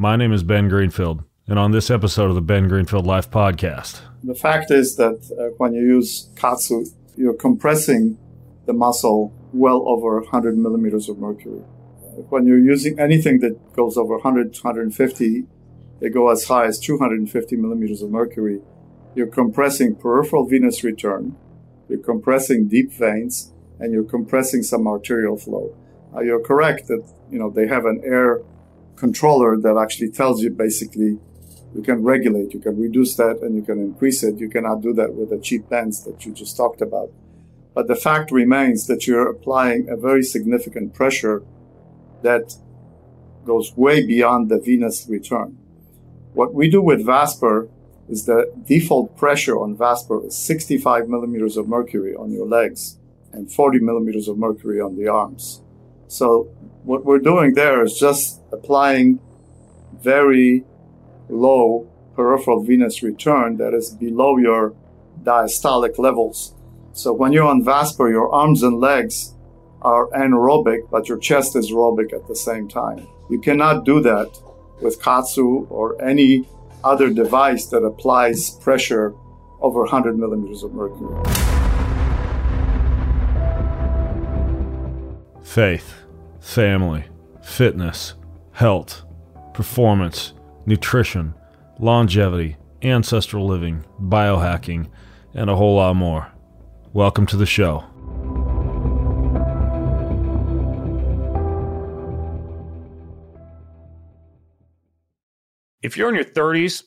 My name is Ben Greenfield, and on this episode of the Ben Greenfield Life Podcast. The fact is that uh, when you use KAATSU, you're compressing the muscle well over 100 millimeters of mercury. Uh, when you're using anything that goes over 100, 150, they go as high as 250 millimeters of mercury. You're compressing peripheral venous return, you're compressing deep veins, and you're compressing some arterial flow. Uh, you're correct that you know they have an air controller that actually tells you basically you can regulate, you can reduce that, and you can increase it. You cannot do that with the cheap pens that you just talked about. But the fact remains that you're applying a very significant pressure that goes way beyond the venous return. What we do with Vasper is the default pressure on Vasper is 65 millimeters of mercury on your legs and 40 millimeters of mercury on the arms. So what we're doing there is just applying very low peripheral venous return that is below your diastolic levels. So when you're on Vasper, your arms and legs are anaerobic, but your chest is aerobic at the same time. You cannot do that with KAATSU or any other device that applies pressure over 100 millimeters of mercury. Faith family, fitness, health, performance, nutrition, longevity, ancestral living, biohacking, and a whole lot more. Welcome to the show. If you're in your 30s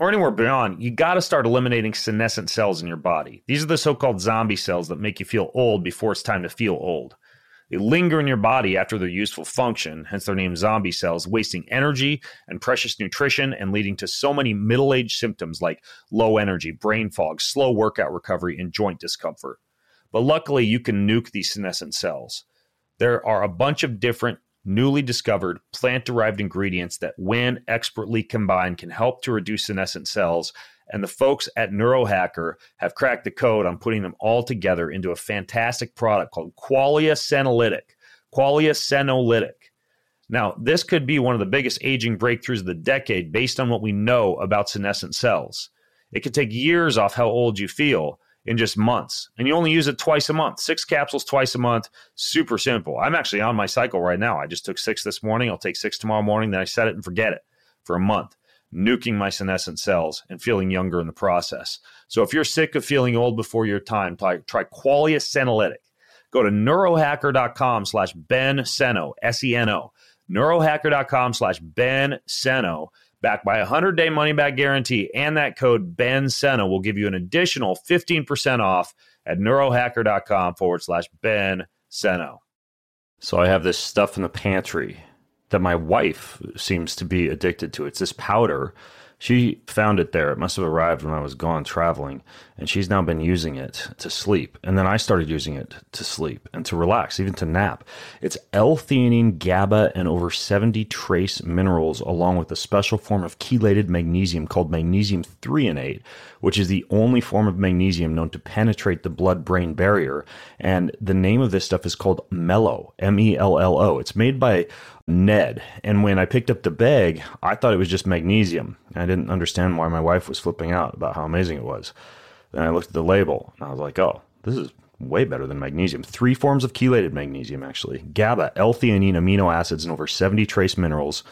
or anywhere beyond, you got to start eliminating senescent cells in your body. These are the so called zombie cells that make you feel old before it's time to feel old. They linger in your body after their useful function, hence their name zombie cells, wasting energy and precious nutrition and leading to so many middle age symptoms like low energy, brain fog, slow workout recovery, and joint discomfort. But luckily, you can nuke these senescent cells. There are a bunch of different newly discovered plant derived ingredients that, when expertly combined, can help to reduce senescent cells and the folks at Neurohacker have cracked the code on putting them all together into a fantastic product called Qualia Senolytic. Qualia Senolytic. Now, this could be one of the biggest aging breakthroughs of the decade based on what we know about senescent cells. It could take years off how old you feel in just months, and you only use it twice a month. Six capsules twice a month, super simple. I'm actually on my cycle right now. I just took six this morning. I'll take six tomorrow morning. Then I set it and forget it for a month nuking my senescent cells and feeling younger in the process. So if you're sick of feeling old before your time, try, try Qualia Senolytic. Go to neurohacker.com slash Ben Seno, S-E-N-O, neurohacker.com slash Ben Seno, backed by a 100-day money-back guarantee, and that code Ben Seno will give you an additional 15% off at neurohacker.com forward slash Ben Seno. So I have this stuff in the pantry that my wife seems to be addicted to. It's this powder. She found it there. It must have arrived when I was gone traveling, and she's now been using it to sleep. And then I started using it to sleep and to relax, even to nap. It's L-theanine, GABA, and over 70 trace minerals, along with a special form of chelated magnesium called magnesium threonate, which is the only form of magnesium known to penetrate the blood-brain barrier. And the name of this stuff is called Mello, M-E-L-L-O. It's made by Ned. And when I picked up the bag, I thought it was just magnesium. I didn't understand why my wife was flipping out about how amazing it was. Then I looked at the label and I was like, oh, this is way better than magnesium. Three forms of chelated magnesium, actually GABA, L theanine, amino acids, and over 70 trace minerals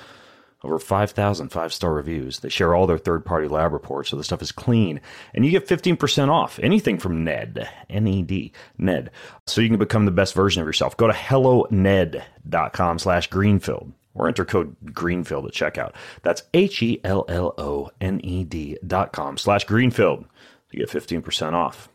over 5,000 five star reviews. They share all their third party lab reports, so the stuff is clean. And you get 15% off anything from Ned, N E D, Ned. So you can become the best version of yourself. Go to helloned.com slash greenfield or enter code greenfield at checkout. That's H E L L O N E D dot com slash greenfield to get 15% off.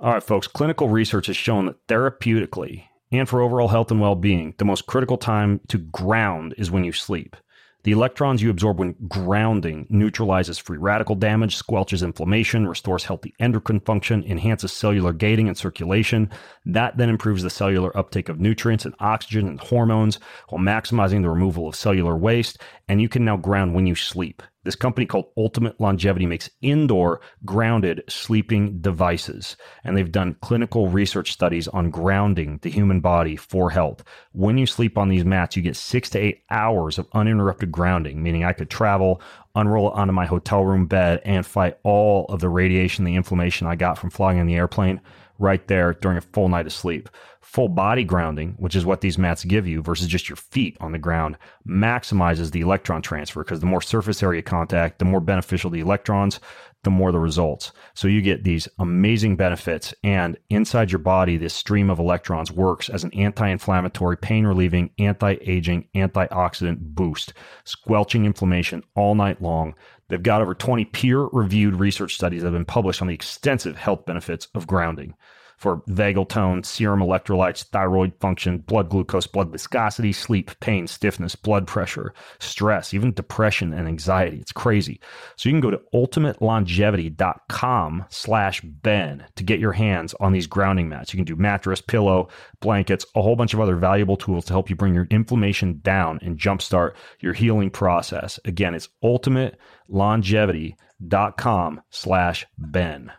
All right, folks, clinical research has shown that therapeutically and for overall health and well being, the most critical time to ground is when you sleep. The electrons you absorb when grounding neutralizes free radical damage, squelches inflammation, restores healthy endocrine function, enhances cellular gating and circulation. That then improves the cellular uptake of nutrients and oxygen and hormones while maximizing the removal of cellular waste. And you can now ground when you sleep. This company called Ultimate Longevity makes indoor grounded sleeping devices. And they've done clinical research studies on grounding the human body for health. When you sleep on these mats, you get six to eight hours of uninterrupted grounding, meaning I could travel, unroll it onto my hotel room bed, and fight all of the radiation, the inflammation I got from flying in the airplane right there during a full night of sleep. Full body grounding, which is what these mats give you versus just your feet on the ground, maximizes the electron transfer because the more surface area contact, the more beneficial the electrons, the more the results. So you get these amazing benefits. And inside your body, this stream of electrons works as an anti inflammatory, pain relieving, anti aging, antioxidant boost, squelching inflammation all night long. They've got over 20 peer reviewed research studies that have been published on the extensive health benefits of grounding for vagal tone, serum electrolytes, thyroid function, blood glucose, blood viscosity, sleep, pain, stiffness, blood pressure, stress, even depression and anxiety. It's crazy. So you can go to ultimatelongevity.com slash Ben to get your hands on these grounding mats. You can do mattress, pillow, blankets, a whole bunch of other valuable tools to help you bring your inflammation down and jumpstart your healing process. Again, it's ultimatelongevity.com slash Ben.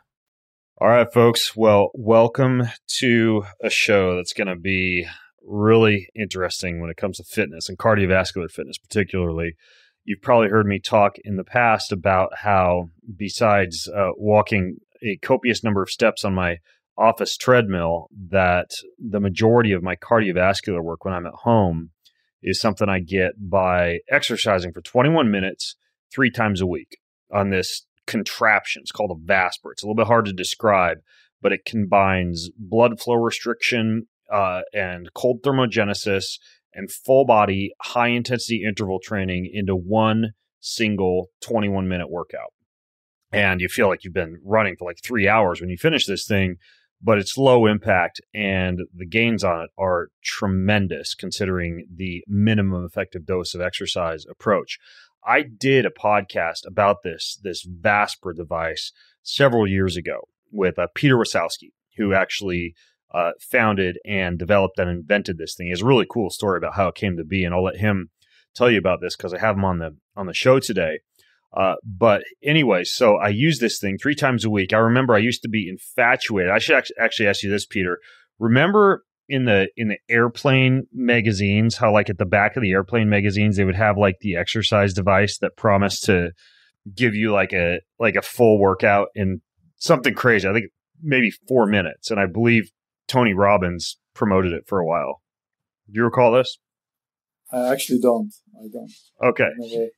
All right, folks. Well, welcome to a show that's going to be really interesting when it comes to fitness and cardiovascular fitness, particularly. You've probably heard me talk in the past about how, besides uh, walking a copious number of steps on my office treadmill, that the majority of my cardiovascular work when I'm at home is something I get by exercising for 21 minutes three times a week on this contraption. It's called a Vasper. It's a little bit hard to describe, but it combines blood flow restriction uh, and cold thermogenesis and full body high intensity interval training into one single 21 minute workout. And you feel like you've been running for like three hours when you finish this thing, but it's low impact and the gains on it are tremendous considering the minimum effective dose of exercise approach. I did a podcast about this this Vasper device several years ago with uh, Peter Wasowski, who actually uh, founded and developed and invented this thing. He has a really cool story about how it came to be, and I'll let him tell you about this because I have him on the on the show today. Uh, but anyway, so I use this thing three times a week. I remember I used to be infatuated. I should actually ask you this, Peter. Remember in the in the airplane magazines how like at the back of the airplane magazines they would have like the exercise device that promised to give you like a like a full workout in something crazy i think maybe four minutes and i believe tony robbins promoted it for a while. Do you recall this? I actually don't. I don't. Okay.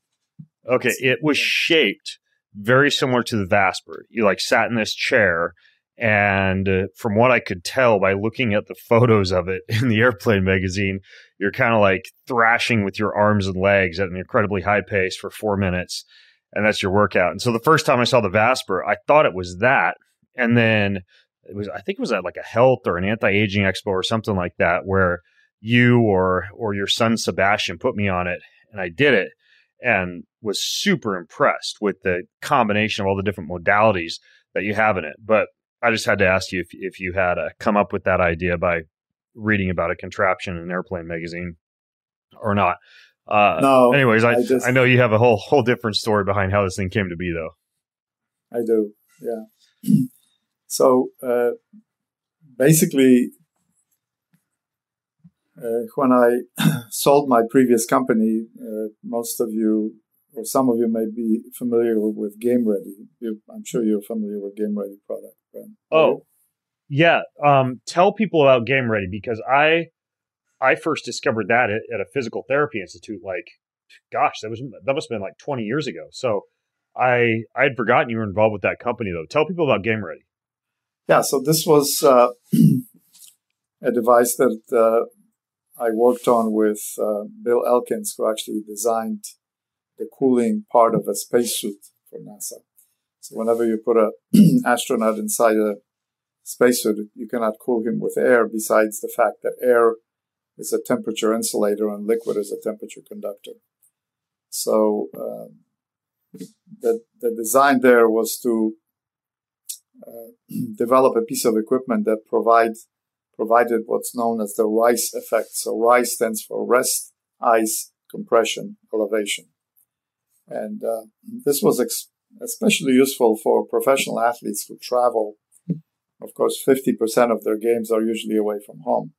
Okay it was shaped very similar to the vasper. You like sat in this chair and uh, from what I could tell by looking at the photos of it in the airplane magazine, you're kind of like thrashing with your arms and legs at an incredibly high pace for four minutes. And that's your workout. And so the first time I saw the Vasper, I thought it was that. And then it was, I think it was at like a health or an anti aging expo or something like that, where you or, or your son Sebastian put me on it and I did it and was super impressed with the combination of all the different modalities that you have in it. But I just had to ask you if if you had uh, come up with that idea by reading about a contraption in an airplane magazine or not. Uh, no. Anyways, I I, just, I, know you have a whole whole different story behind how this thing came to be, though. I do. Yeah. so uh, basically, uh, when I sold my previous company, uh, most of you or some of you may be familiar with Game Ready. I'm sure you're familiar with Game Ready product. Oh, yeah. Um, tell people about Game Ready because I I first discovered that at, at, a physical therapy institute. Like, gosh, that was that must have been like 20 years ago. So I I had forgotten you were involved with that company though. Tell people about Game Ready. Yeah. So this was uh, a device that uh, I worked on with uh, Bill Elkins, who actually designed the cooling part of a spacesuit for NASA. So whenever you put an astronaut inside a spacesuit, you cannot cool him with air besides the fact that air is a temperature insulator and liquid is a temperature conductor. So um, the, the design there was to uh, develop a piece of equipment that provide, provided what's known as the RICE effect. So RICE stands for rest, ice, compression, elevation. And uh, this was ex- especially useful for professional athletes who travel. Of course, 50% of their games are usually away from home.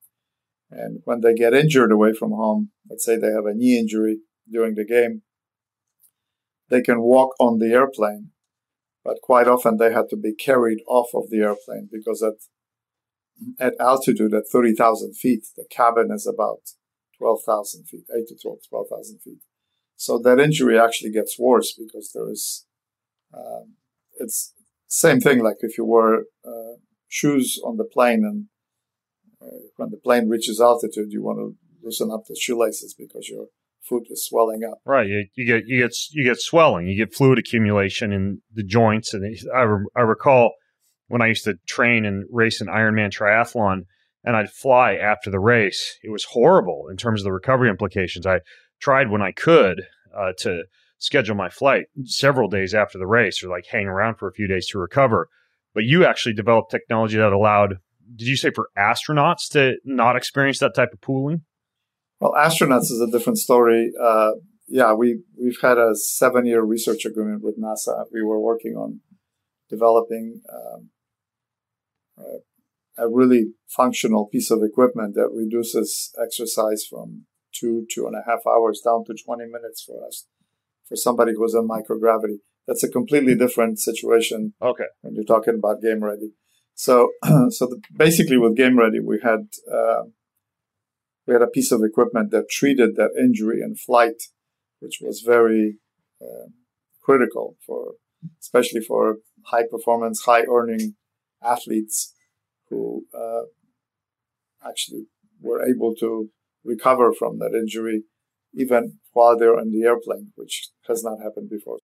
And when they get injured away from home, let's say they have a knee injury during the game, they can walk on the airplane, but quite often they had to be carried off of the airplane because at at altitude at 30,000 feet, the cabin is about 12,000 feet, 8 to 12,000 feet. So that injury actually gets worse because there is, um, it's same thing like if you wear uh, shoes on the plane and uh, when the plane reaches altitude, you want to loosen up the shoelaces because your foot is swelling up. Right. You, you, get you get you get swelling. You get fluid accumulation in the joints. And I, re- I recall when I used to train and race an Ironman triathlon, and I'd fly after the race. It was horrible in terms of the recovery implications. I tried when I could uh, to schedule my flight several days after the race, or like hang around for a few days to recover. But you actually developed technology that allowed. Did you say for astronauts to not experience that type of pooling? Well, astronauts is a different story. Uh, yeah, we we've had a seven year research agreement with NASA. We were working on developing um, a, a really functional piece of equipment that reduces exercise from two two and a half hours down to 20 minutes for us for somebody who's in microgravity. That's a completely different situation. Okay. When you're talking about game ready. So, so the, basically with game ready, we had, uh, we had a piece of equipment that treated that injury in flight, which was very uh, critical for, especially for high performance, high earning athletes who uh, actually were able to recover from that injury even while they're in the airplane, which has not happened before.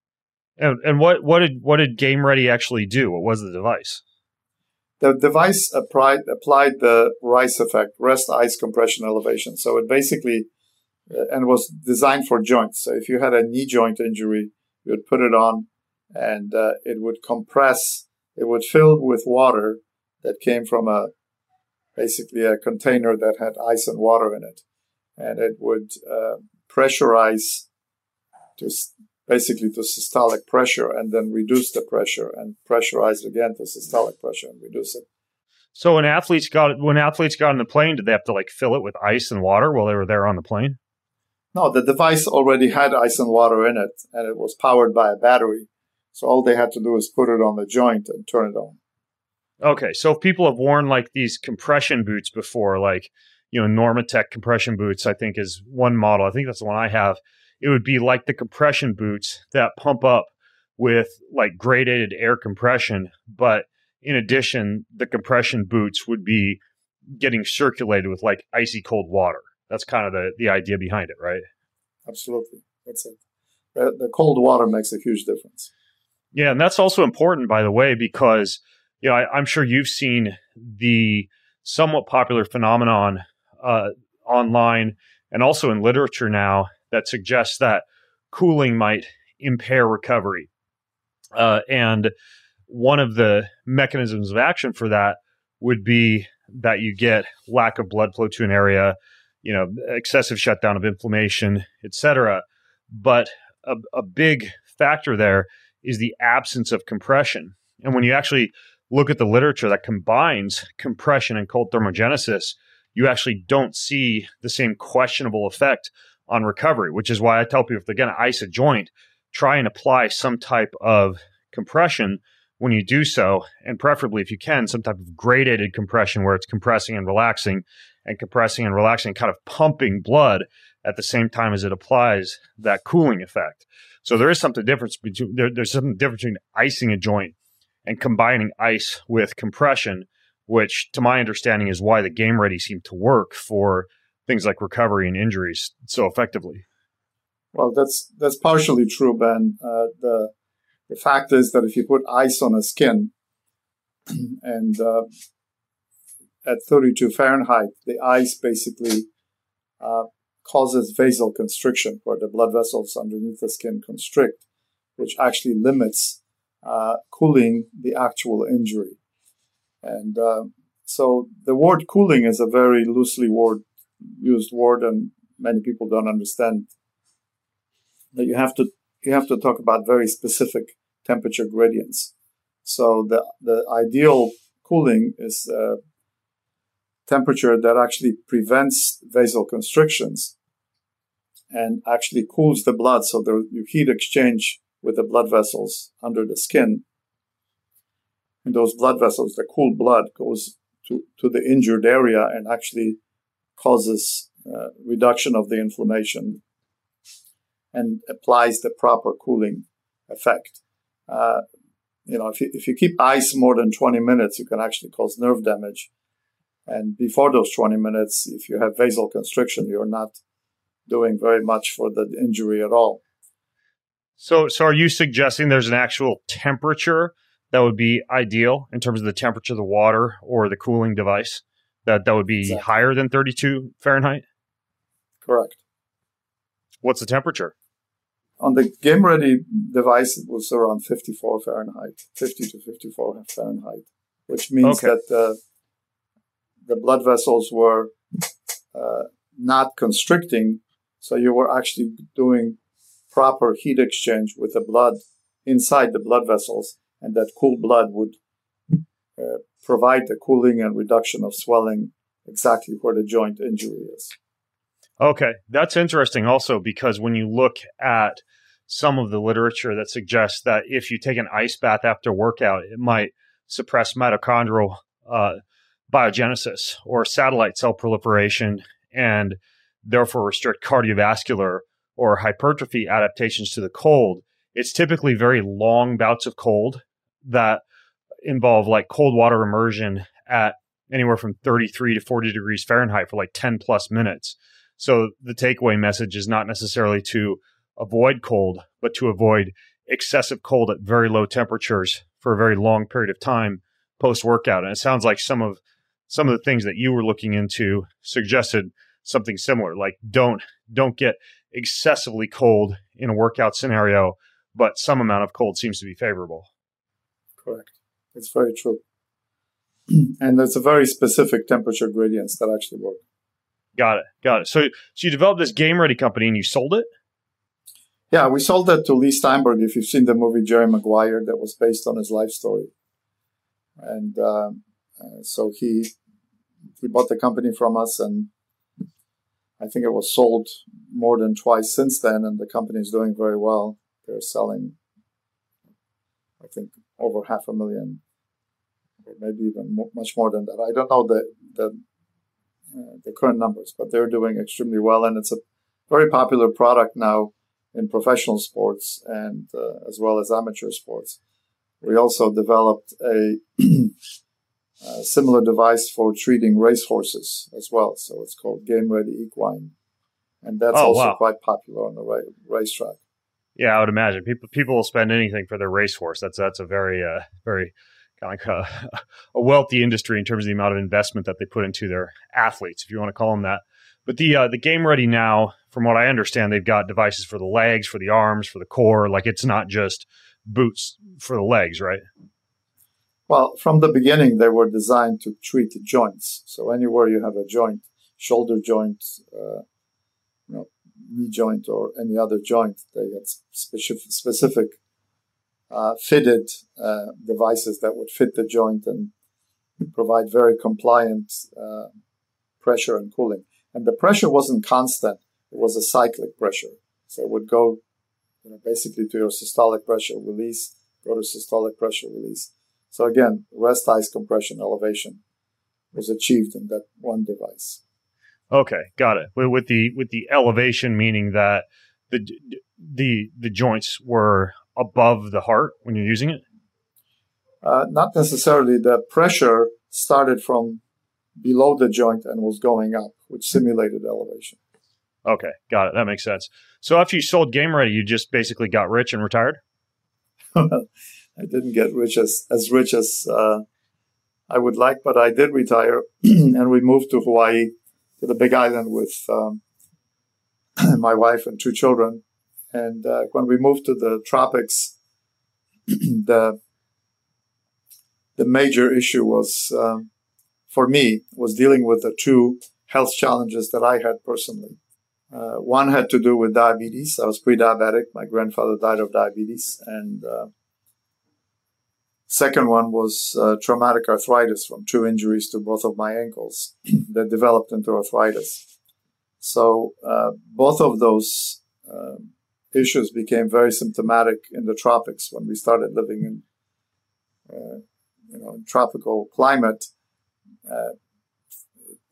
And, and what, what did what did Game Ready actually do? What was the device? The device applied applied the RICE effect, rest ice compression elevation. So it basically uh, and was designed for joints. So if you had a knee joint injury, you would put it on, and uh, it would compress. It would fill with water that came from a basically a container that had ice and water in it, and it would uh, pressurize to basically to systolic pressure and then reduce the pressure and pressurize again to systolic pressure and reduce it. So when athletes got when athletes got on the plane, did they have to like fill it with ice and water while they were there on the plane? No, the device already had ice and water in it, and it was powered by a battery. So all they had to do is put it on the joint and turn it on. Okay, so if people have worn like these compression boots before, like you know Normatec compression boots, I think is one model. I think that's the one I have. It would be like the compression boots that pump up with like gradated air compression, but in addition, the compression boots would be getting circulated with like icy cold water. That's kind of the, the idea behind it, right? Absolutely. That's it. The, the cold water makes a huge difference. Yeah, and that's also important, by the way, because you know I, am sure you've seen the somewhat popular phenomenon uh, online and also in literature now that suggests that cooling might impair recovery. Uh, and one of the mechanisms of action for that would be that you get lack of blood flow to an area, you know, excessive shutdown of inflammation, etc. But a, a big factor there is the absence of compression. And when you actually look at the literature that combines compression and cold thermogenesis, you actually don't see the same questionable effect on recovery, which is why I tell people if they're going to ice a joint, try and apply some type of compression when you do so, and preferably if you can, some type of gradated compression where it's compressing and relaxing and compressing and relaxing, kind of pumping blood at the same time as it applies that cooling effect. So there is something difference between there, there's something difference between icing a joint and combining ice with compression, which to my understanding is why the game ready seemed to work for things like recovery and injuries so effectively. Well, that's that's partially true, Ben. Uh, the the fact is that if you put ice on a skin and uh, at 32 Fahrenheit, the ice basically uh, causes vasoconstriction, where the blood vessels underneath the skin constrict, which actually limits uh, cooling the actual injury. And uh, so the word cooling is a very loosely word, used word, and many people don't understand that you have to you have to talk about very specific temperature gradients. So the, the ideal cooling is a temperature that actually prevents vasoconstrictions and actually cools the blood. So there, you heat exchange with the blood vessels under the skin. And those blood vessels, the cool blood goes to, to the injured area and actually causes uh, reduction of the inflammation and applies the proper cooling effect. Uh, you know, if you, if you keep ice more than 20 minutes, you can actually cause nerve damage. And before those 20 minutes, if you have vasoconstriction, you're not doing very much for the injury at all. So, so are you suggesting there's an actual temperature that would be ideal in terms of the temperature of the water or the cooling device? That that would be exactly. higher than 32 Fahrenheit? Correct. What's the temperature? On the game ready device, it was around 54 Fahrenheit, 50 to 54 Fahrenheit, which means okay. that uh, the blood vessels were uh, not constricting. So you were actually doing proper heat exchange with the blood inside the blood vessels, and that cool blood would uh, provide the cooling and reduction of swelling exactly where the joint injury is. Okay, that's interesting also because when you look at some of the literature that suggests that if you take an ice bath after workout, it might suppress mitochondrial uh, biogenesis or satellite cell proliferation and therefore restrict cardiovascular or hypertrophy adaptations to the cold. It's typically very long bouts of cold that involve like cold water immersion at anywhere from 33 to 40 degrees Fahrenheit for like 10 plus minutes. So the takeaway message is not necessarily to avoid cold, but to avoid excessive cold at very low temperatures for a very long period of time post workout. And it sounds like some of some of the things that you were looking into suggested something similar. Like don't don't get excessively cold in a workout scenario, but some amount of cold seems to be favorable. Correct. It's very true. and there's a very specific temperature gradients that actually work. Got it. Got it. So, so you developed this game ready company and you sold it? Yeah, we sold that to Leigh Steinberg. If you've seen the movie Jerry Maguire, that was based on his life story. And um, uh, so he he bought the company from us, and I think it was sold more than twice since then. And the company is doing very well. They're selling, I think, over half a million, or maybe even much more than that. I don't know the the uh, the current numbers, but they're doing extremely well, and it's a very popular product now in professional sports and uh, as well as amateur sports. We also developed a, a, similar device for treating racehorses as well. So it's called Game Ready Equine, and that's oh, also wow. quite popular on the ra- racetrack. Yeah, I would imagine people people will spend anything for their racehorse. That's that's a very uh, very kind of like a, a, wealthy industry in terms of the amount of investment that they put into their athletes, if you want to call them that. But the uh, the game ready now, from what I understand, they've got devices for the legs, for the arms, for the core. Like it's not just boots for the legs, right? Well, from the beginning, they were designed to treat the joints. So anywhere you have a joint, shoulder joint, uh, knee joint, or any other joint, they had specific, specific uh, fitted uh, devices that would fit the joint and provide very compliant uh, pressure and cooling. And the pressure wasn't constant; it was a cyclic pressure. So it would go, you know, basically to your systolic pressure release, go to systolic pressure release. So again, rest ice compression elevation was achieved in that one device. Okay, got it. With the with the elevation meaning that the the the joints were above the heart when you're using it? Uh, not necessarily. The pressure started from below the joint and was going up, which simulated elevation. Okay, got it. That makes sense. So after you sold Game Ready, you just basically got rich and retired. I didn't get rich as as rich as uh, I would like, but I did retire, and we moved to Hawaii, to the Big Island, with um, my wife and two children. And uh, when we moved to the tropics, the the major issue was um, for me was dealing with the two health challenges that I had personally. Uh, one had to do with diabetes. I was pre-diabetic. My grandfather died of diabetes, and uh, second one was uh, traumatic arthritis from two injuries to both of my ankles that developed into arthritis. So uh, both of those um, issues became very symptomatic in the tropics when we started living in, uh, you know, in tropical climate. Uh,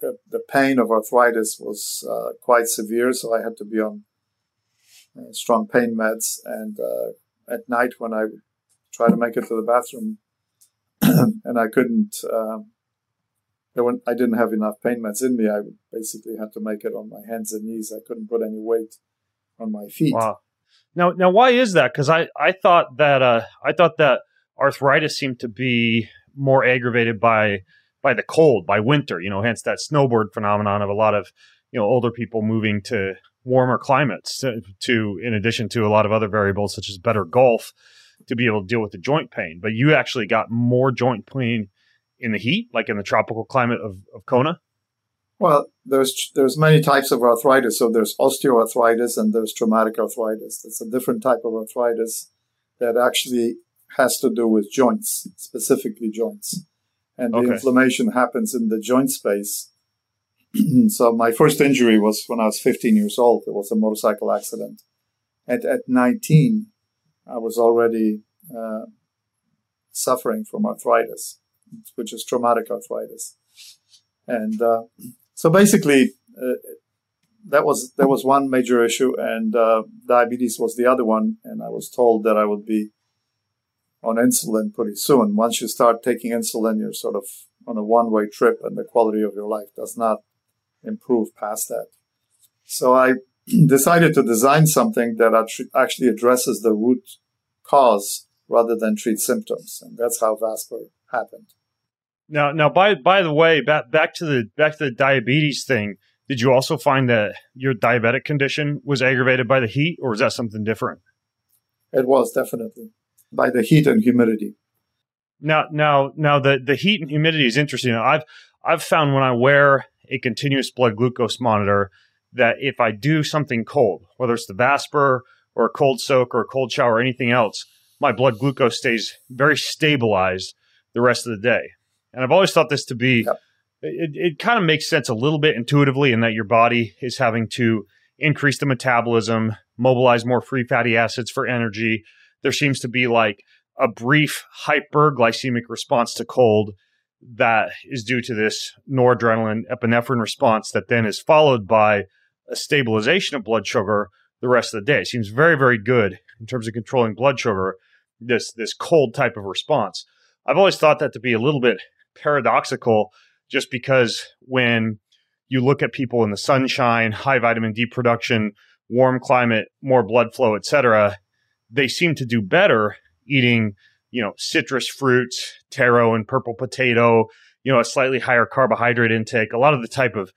the, the pain of arthritis was uh, quite severe, so I had to be on uh, strong pain meds. And uh, at night, when I try to make it to the bathroom, and I couldn't, um, I didn't have enough pain meds in me. I basically had to make it on my hands and knees. I couldn't put any weight on my feet. Wow. Now, now, why is that? Because I, I thought that, uh, I thought that arthritis seemed to be more aggravated by by the cold, by winter, you know, hence that snowboard phenomenon of a lot of, you know, older people moving to warmer climates to, to in addition to a lot of other variables such as better golf to be able to deal with the joint pain. But you actually got more joint pain in the heat, like in the tropical climate of, of Kona? Well, there's there's many types of arthritis. So there's osteoarthritis and there's traumatic arthritis. It's a different type of arthritis that actually has to do with joints, specifically joints and the okay. inflammation happens in the joint space. so my first injury was when I was 15 years old. It was a motorcycle accident. At, at 19, I was already uh, suffering from arthritis, which is traumatic arthritis. And uh, so basically, uh, that was that was one major issue, and uh, diabetes was the other one. And I was told that I would be on insulin pretty soon. Once you start taking insulin, you're sort of on a one way trip and the quality of your life does not improve past that. So I decided to design something that actually addresses the root cause rather than treat symptoms. And that's how Vasper happened. Now, now, by by the way, back back to the back to the diabetes thing. Did you also find that your diabetic condition was aggravated by the heat, or is that something different? It was definitely by the heat and humidity. Now, now, now, the the heat and humidity is interesting. I've I've found when I wear a continuous blood glucose monitor that if I do something cold, whether it's the Vasper or a cold soak or a cold shower or anything else, my blood glucose stays very stabilized the rest of the day. And I've always thought this to be, yep. it, it kind of makes sense a little bit intuitively in that your body is having to increase the metabolism, mobilize more free fatty acids for energy, there seems to be like a brief hyperglycemic response to cold that is due to this noradrenaline epinephrine response that then is followed by a stabilization of blood sugar the rest of the day. It seems very, very good in terms of controlling blood sugar, this this cold type of response. I've always thought that to be a little bit paradoxical just because when you look at people in the sunshine, high vitamin D production, warm climate, more blood flow, etc., they seem to do better eating, you know, citrus fruits, taro and purple potato, you know, a slightly higher carbohydrate intake, a lot of the type of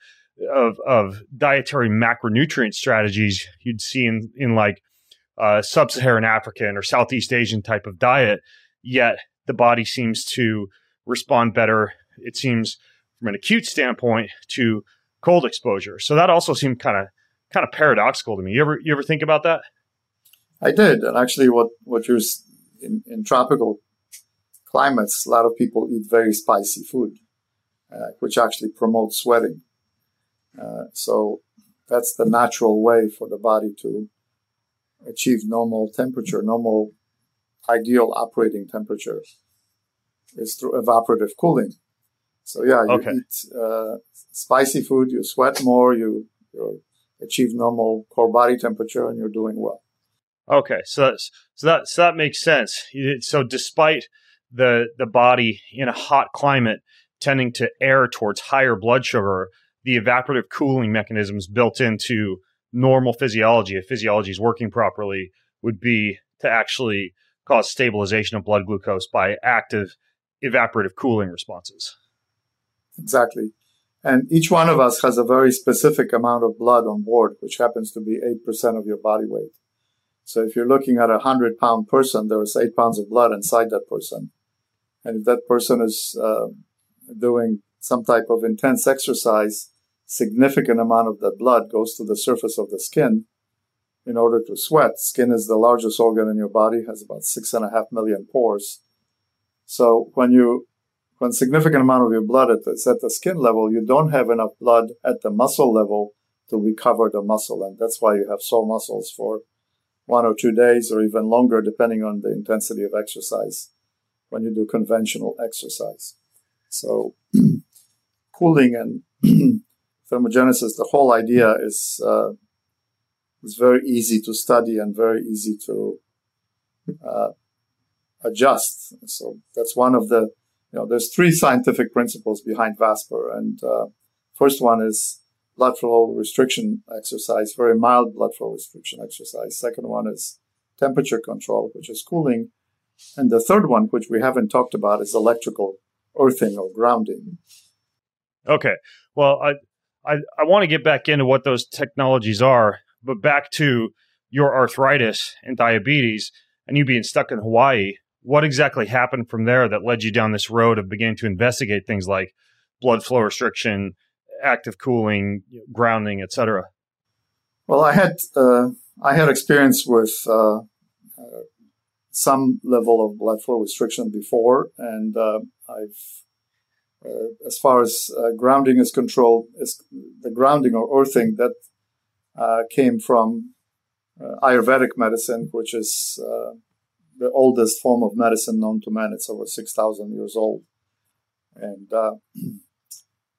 of, of dietary macronutrient strategies you'd see in, in like uh, sub-Saharan African or Southeast Asian type of diet. Yet the body seems to respond better. It seems from an acute standpoint to cold exposure. So that also seemed kind of kind of paradoxical to me. You ever you ever think about that? I did, and actually, what what you're in, in tropical climates, a lot of people eat very spicy food, uh, which actually promotes sweating. Uh, so that's the natural way for the body to achieve normal temperature, normal ideal operating temperature is through evaporative cooling. So yeah, you okay. eat uh, spicy food, you sweat more, you, achieve normal core body temperature, and you're doing well. Okay, so that's, so that so that makes sense. So despite the the body in a hot climate tending to err towards higher blood sugar, the evaporative cooling mechanisms built into normal physiology, if physiology is working properly, would be to actually cause stabilization of blood glucose by active evaporative cooling responses. Exactly. And each one of us has a very specific amount of blood on board, which happens to be 8% of your body weight. So if you're looking at a hundred pound person, there is eight pounds of blood inside that person. And if that person is uh, doing some type of intense exercise, significant amount of that blood goes to the surface of the skin in order to sweat. Skin is the largest organ in your body, has about six and a half million pores. So when you when significant amount of your blood is at the skin level, you don't have enough blood at the muscle level to recover the muscle. And that's why you have sore muscles for one or two days or even longer, depending on the intensity of exercise when you do conventional exercise. So cooling and thermogenesis, the whole idea is, uh, is very easy to study and very easy to uh, adjust. So that's one of the, you know, there's three scientific principles behind VASPER. And uh, first one is blood flow restriction exercise, very mild blood flow restriction exercise. Second one is temperature control, which is cooling. And the third one, which we haven't talked about, is electrical earthing or grounding. Okay. Well, I I, I want to get back into what those technologies are, but back to your arthritis and diabetes and you being stuck in Hawaii. What exactly happened from there that led you down this road of beginning to investigate things like blood flow restriction, active cooling, grounding, etc.? Well, I had uh, I had experience with uh, uh, some level of blood flow restriction before, and uh, I've Uh, as far as uh, grounding is controlled, is the grounding or earthing that uh, came from uh, Ayurvedic medicine, which is the oldest form of medicine known to man. It's over six thousand years old, and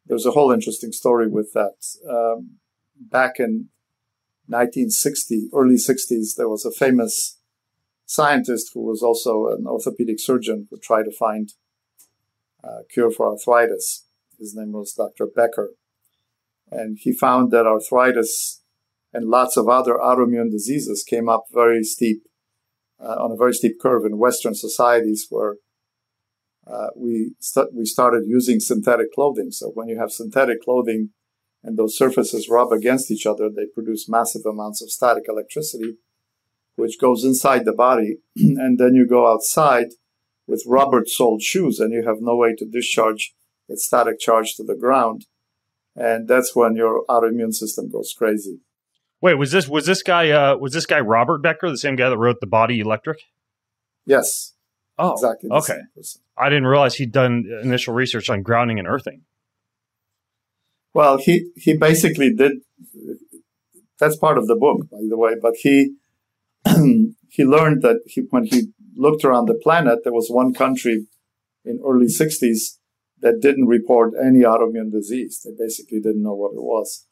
there's a whole interesting story with that. Um, back in 1960, early 60s, there was a famous scientist who was also an orthopedic surgeon who tried to find a cure for arthritis. His name was Dr. Becker. And he found that arthritis and lots of other autoimmune diseases came up very steep, uh, on a very steep curve in Western societies where uh, we st- we started using synthetic clothing. So when you have synthetic clothing and those surfaces rub against each other, they produce massive amounts of static electricity, which goes inside the body, and then you go outside with rubber-soled shoes, and you have no way to discharge that static charge to the ground, and that's when your autoimmune system goes crazy. Wait, was this was this guy uh, was this guy Robert Becker, the same guy that wrote The Body Electric? Yes. Oh, exactly. Okay. I didn't realize he'd done initial research on grounding and earthing. Well, he he basically did. That's part of the book, by the way. But he he learned that he, when he looked around the planet, there was one country in early '60s that didn't report any autoimmune disease. They basically didn't know what it was.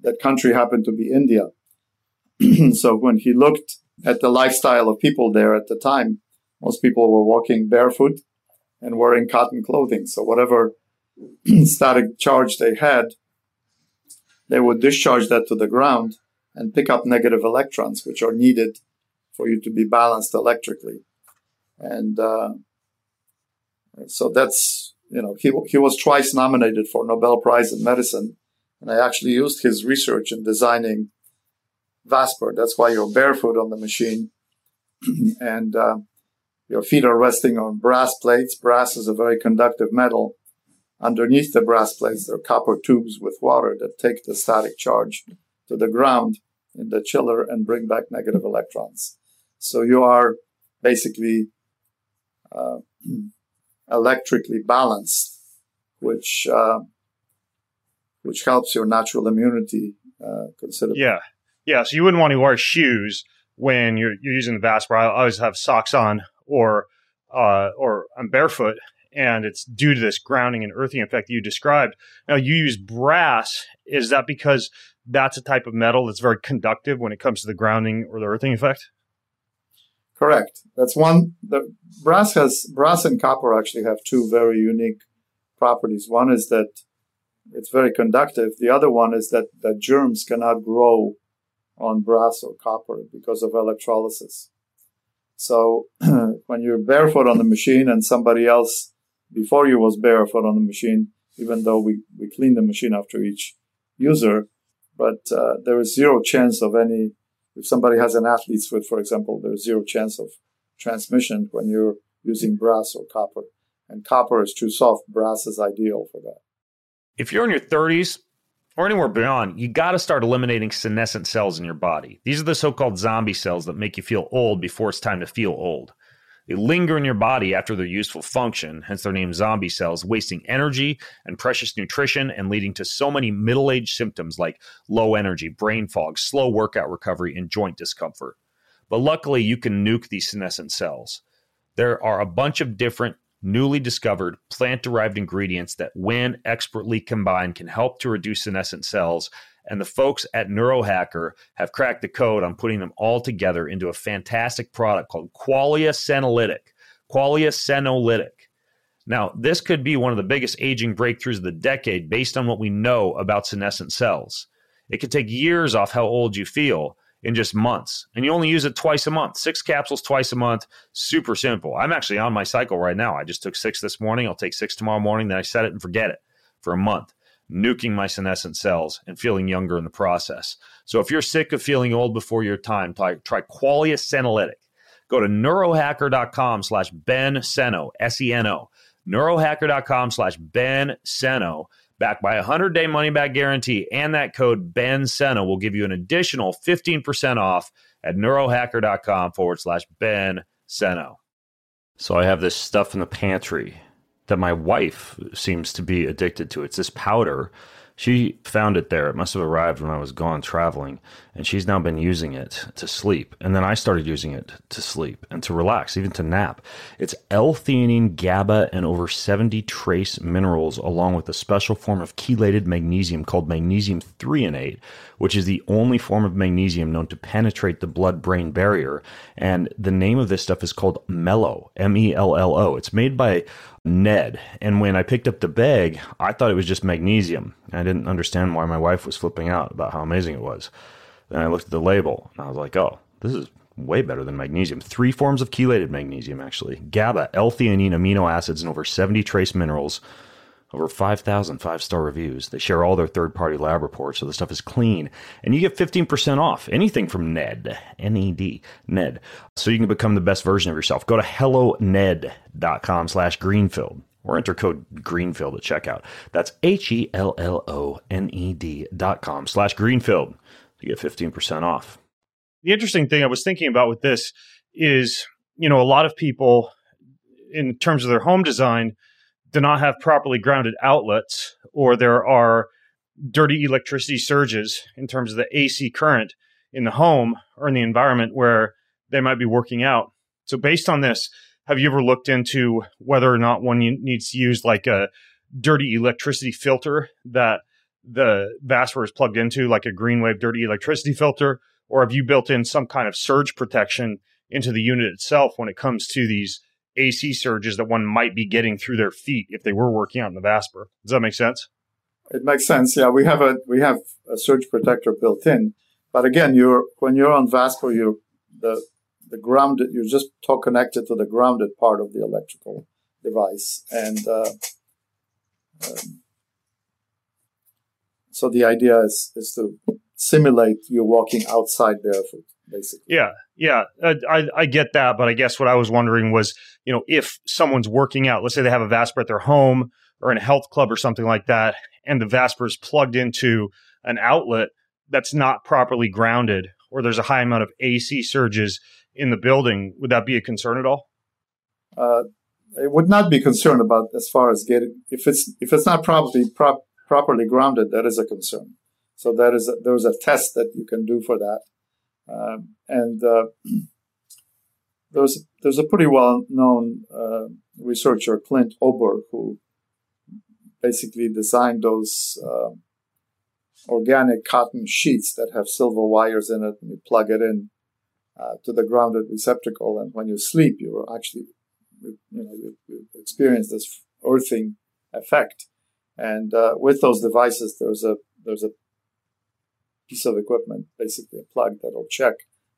That country happened to be India. so when he looked at the lifestyle of people there at the time, most people were walking barefoot and wearing cotton clothing. So whatever static charge they had, they would discharge that to the ground and pick up negative electrons, which are needed for you to be balanced electrically. And uh, so that's, you know, he, he was twice nominated for Nobel Prize in Medicine. And I actually used his research in designing Vasper. That's why you're barefoot on the machine. and uh, your feet are resting on brass plates. Brass is a very conductive metal. Underneath the brass plates, there are copper tubes with water that take the static charge to the ground in the chiller and bring back negative electrons. So you are basically uh, electrically balanced, which uh, which helps your natural immunity uh, considerably. Yeah, yeah. So you wouldn't want to wear shoes when you're, you're using the Vasper. I always have socks on or uh, or I'm barefoot, and it's due to this grounding and earthing effect that you described. Now you use brass. Is that because that's a type of metal that's very conductive when it comes to the grounding or the earthing effect? Correct. That's one. The brass has brass and copper actually have two very unique properties. One is that it's very conductive. The other one is that that germs cannot grow on brass or copper because of electrolysis. So when you're barefoot on the machine and somebody else before you was barefoot on the machine, even though we, we clean the machine after each user, but uh, there is zero chance of any, if somebody has an athlete's foot, for example, there's zero chance of transmission when you're using brass or copper. And copper is too soft. Brass is ideal for that. If you're in your 30s or anywhere beyond, you got to start eliminating senescent cells in your body. These are the so called zombie cells that make you feel old before it's time to feel old. They linger in your body after their useful function, hence their name zombie cells, wasting energy and precious nutrition and leading to so many middle age symptoms like low energy, brain fog, slow workout recovery, and joint discomfort. But luckily, you can nuke these senescent cells. There are a bunch of different newly discovered plant derived ingredients that, when expertly combined, can help to reduce senescent cells and the folks at Neurohacker have cracked the code on putting them all together into a fantastic product called Qualia Senolytic. Qualia Senolytic. Now, this could be one of the biggest aging breakthroughs of the decade based on what we know about senescent cells. It could take years off how old you feel in just months, and you only use it twice a month. Six capsules twice a month, super simple. I'm actually on my cycle right now. I just took six this morning. I'll take six tomorrow morning, then I set it and forget it for a month nuking my senescent cells and feeling younger in the process. So if you're sick of feeling old before your time, try, try Qualia Senolytic. Go to neurohacker.com slash Ben Seno, S-E-N-O, neurohacker.com slash Ben Seno, backed by a 100-day money-back guarantee, and that code Ben Seno will give you an additional 15% off at neurohacker.com forward slash Ben Seno. So I have this stuff in the pantry that my wife seems to be addicted to. It's this powder. She found it there. It must have arrived when I was gone traveling, and she's now been using it to sleep. And then I started using it to sleep and to relax, even to nap. It's L-theanine, GABA, and over 70 trace minerals, along with a special form of chelated magnesium called magnesium threonate, which is the only form of magnesium known to penetrate the blood-brain barrier. And the name of this stuff is called Mello, M-E-L-L-O. It's made by Ned. And when I picked up the bag, I thought it was just magnesium. I didn't understand why my wife was flipping out about how amazing it was. Then I looked at the label and I was like, oh, this is way better than magnesium. Three forms of chelated magnesium, actually GABA, L theanine, amino acids, and over 70 trace minerals over 5,000 five star reviews. They share all their third party lab reports, so the stuff is clean. And you get 15% off anything from Ned, N E D, Ned. So you can become the best version of yourself. Go to helloned.com slash greenfield or enter code greenfield at checkout. That's H E L L O N E D dot com slash greenfield to get 15% off. The interesting thing I was thinking about with this is, you know, a lot of people, in terms of their home design, do not have properly grounded outlets, or there are dirty electricity surges in terms of the AC current in the home or in the environment where they might be working out. So, based on this, have you ever looked into whether or not one needs to use like a dirty electricity filter that the Vasper is plugged into, like a GreenWave dirty electricity filter? Or have you built in some kind of surge protection into the unit itself when it comes to these AC surges that one might be getting through their feet if they were working out in the Vasper. Does that make sense? It makes sense. Yeah, we have a we have a surge protector built in, but again, you're when you're on Vasper, you the the grounded you're just connected to the grounded part of the electrical device, and uh, um, so the idea is is to simulate you walking outside barefoot basically. Yeah, yeah, uh, I, I get that, but I guess what I was wondering was, you know, if someone's working out, let's say they have a Vasper at their home or in a health club or something like that, and the Vasper is plugged into an outlet that's not properly grounded, or there's a high amount of AC surges in the building, would that be a concern at all? Uh, it would not be concerned about as far as getting if it's if it's not properly prop, properly grounded. That is a concern. So that is a, there's a test that you can do for that. Um, and uh, there's there's a pretty well known uh, researcher, Clint Ober, who basically designed those uh, organic cotton sheets that have silver wires in it, and you plug it in uh, to the grounded receptacle, and when you sleep, you actually you know you, you experience this earthing effect. And uh, with those devices, there's a there's a piece of equipment, basically a plug that'll check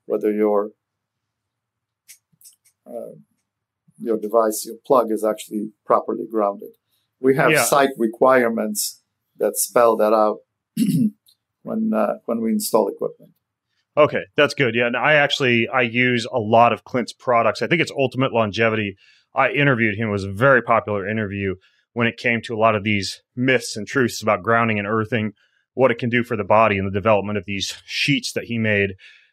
whether your uh, your device, your plug is actually properly grounded. We have yeah. site requirements that spell that out when uh, when we install equipment. Okay, that's good. Yeah, and I actually I use a lot of Clint's products. I think it's Ultimate Longevity. I interviewed him; it was a very popular interview when it came to a lot of these myths and truths about grounding and earthing what it can do for the body and the development of these sheets that he made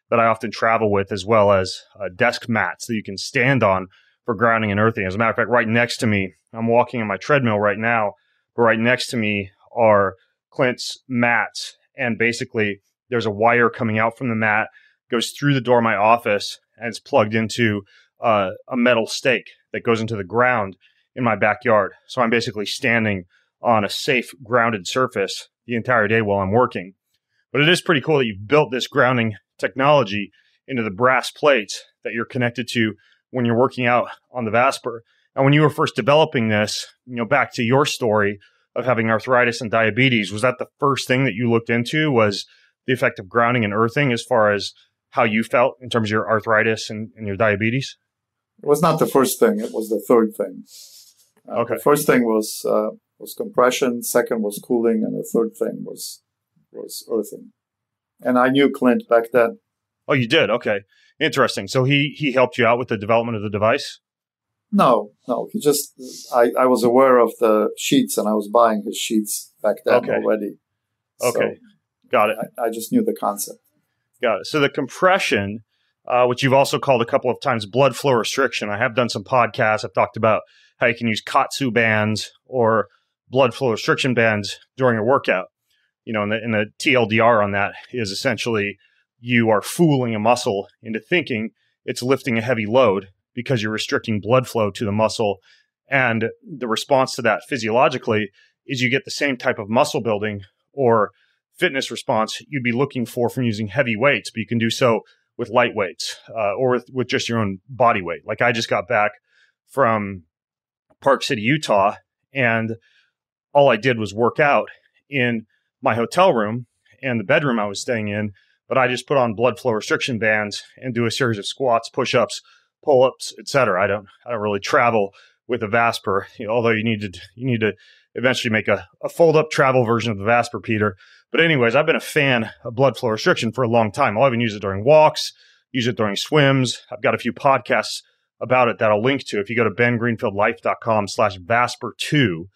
that I often travel with, as well as uh, desk mats that you can stand on for grounding and earthing. As a matter of fact, right next to me, I'm walking on my treadmill right now, but right next to me are Clint's mats. And basically, there's a wire coming out from the mat, goes through the door of my office, and it's plugged into uh, a metal stake that goes into the ground in my backyard. So I'm basically standing on a safe, grounded surface the entire day while I'm working. But it is pretty cool that you've built this grounding technology into the brass plates that you're connected to when you're working out on the Vasper. And when you were first developing this, you know, back to your story of having arthritis and diabetes, was that the first thing that you looked into was the effect of grounding and earthing as far as how you felt in terms of your arthritis and, and your diabetes? It was not the first thing. It was the third thing. Uh, okay. First thing was uh, was compression. Second was cooling, and the third thing was was earthing. And I knew Clint back then. Oh, you did? Okay, interesting. So he he helped you out with the development of the device. No, no. He just I I was aware of the sheets, and I was buying his sheets back then Okay. already. Okay, got it. I, I just knew the concept. Got it. So the compression, uh, which you've also called a couple of times blood flow restriction. I have done some podcasts. I've talked about how you can use KAATSU bands or blood flow restriction bands during a workout. You know, and the, and the TLDR on that is essentially you are fooling a muscle into thinking it's lifting a heavy load because you're restricting blood flow to the muscle. And the response to that physiologically is you get the same type of muscle building or fitness response you'd be looking for from using heavy weights, but you can do so with light weights uh, or with, with just your own body weight. Like I just got back from Park City, Utah, and all I did was work out in my hotel room and the bedroom I was staying in. But I just put on blood flow restriction bands and do a series of squats, push-ups, pull-ups, etc. I don't I don't really travel with a Vasper, you know, although you need to you need to eventually make a, a fold-up travel version of the Vasper, Peter. But anyways, I've been a fan of blood flow restriction for a long time. I'll even use it during walks, use it during swims. I've got a few podcasts about it that I'll link to. If you go to bengreenfieldlife.com slash Vasper2,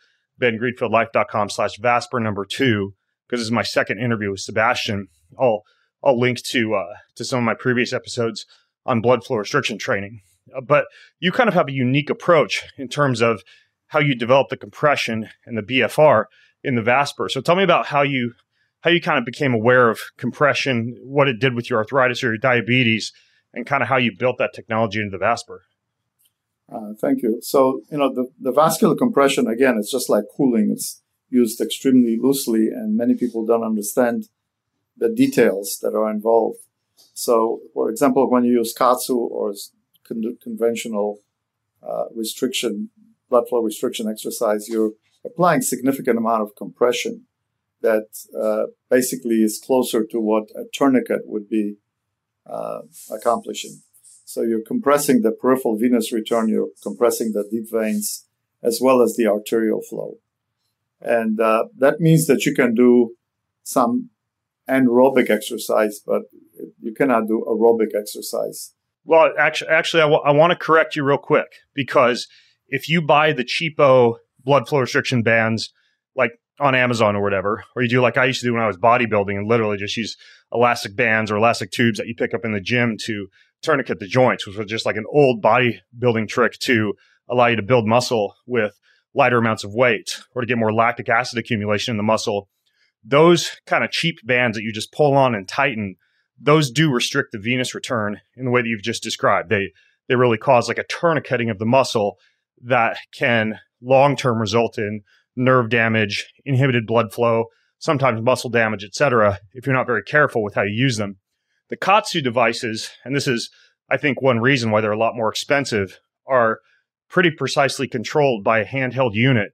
bengreenfieldlife.com slash Vasper number two, because this is my second interview with Sebastian, I'll, I'll link to, uh, to some of my previous episodes on blood flow restriction training. Uh, but you kind of have a unique approach in terms of how you develop the compression and the BFR in the Vasper. So tell me about how you how you kind of became aware of compression, what it did with your arthritis or your diabetes, and kind of how you built that technology into the Vasper. Uh, thank you. So, you know, the, the vascular compression, again, it's just like cooling. It's used extremely loosely, and many people don't understand the details that are involved. So, for example, when you use KAATSU or con- conventional uh, restriction, blood flow restriction exercise, you're applying significant amount of compression that uh, basically is closer to what a tourniquet would be uh, accomplishing. So you're compressing the peripheral venous return, you're compressing the deep veins as well as the arterial flow. And uh, that means that you can do some anaerobic exercise, but you cannot do aerobic exercise. Well, actually, actually, I, w- I want to correct you real quick because if you buy the cheapo blood flow restriction bands, like on Amazon or whatever, or you do like I used to do when I was bodybuilding and literally just use elastic bands or elastic tubes that you pick up in the gym to tourniquet the joints, which was just like an old bodybuilding trick to allow you to build muscle with lighter amounts of weight or to get more lactic acid accumulation in the muscle. Those kind of cheap bands that you just pull on and tighten, those do restrict the venous return in the way that you've just described. They they really cause like a tourniqueting of the muscle that can long term result in nerve damage, inhibited blood flow, sometimes muscle damage, etc. if you're not very careful with how you use them. The KAATSU devices, and this is I think one reason why they're a lot more expensive, are pretty precisely controlled by a handheld unit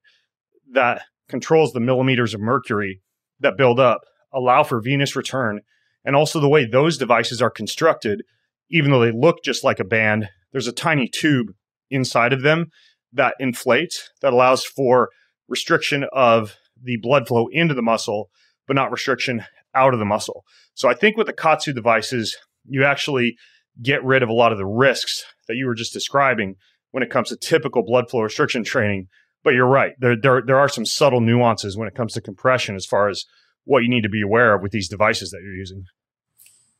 that controls the millimeters of mercury that build up, allow for venous return, and also the way those devices are constructed, even though they look just like a band, there's a tiny tube inside of them that inflates that allows for restriction of the blood flow into the muscle, but not restriction out of the muscle. So I think with the KAATSU devices, you actually get rid of a lot of the risks that you were just describing when it comes to typical blood flow restriction training. But you're right. There, there, there are some subtle nuances when it comes to compression as far as what you need to be aware of with these devices that you're using?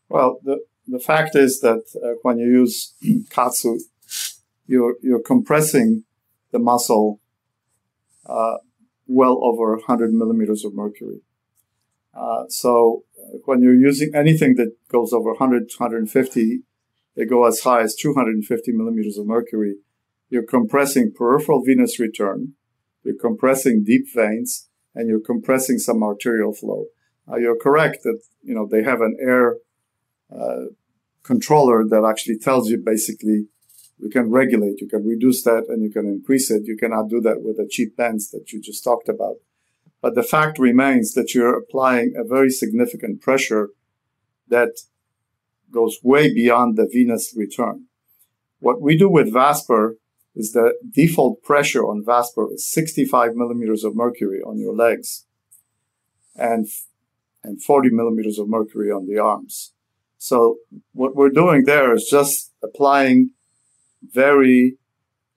Well, the, the fact is that uh, when you use KAATSU, you're, you're compressing the muscle uh, well over 100 millimeters of mercury. Uh, so uh, when you're using anything that goes over 100, 150, they go as high as 250 millimeters of mercury. You're compressing peripheral venous return, you're compressing deep veins, and you're compressing some arterial flow. Uh, you're correct that you know they have an air uh, controller that actually tells you basically you can regulate, you can reduce that, and you can increase it. You cannot do that with the cheap pens that you just talked about. But the fact remains that you're applying a very significant pressure that goes way beyond the venous return. What we do with Vasper is the default pressure on Vasper is 65 millimeters of mercury on your legs and, and 40 millimeters of mercury on the arms. So what we're doing there is just applying very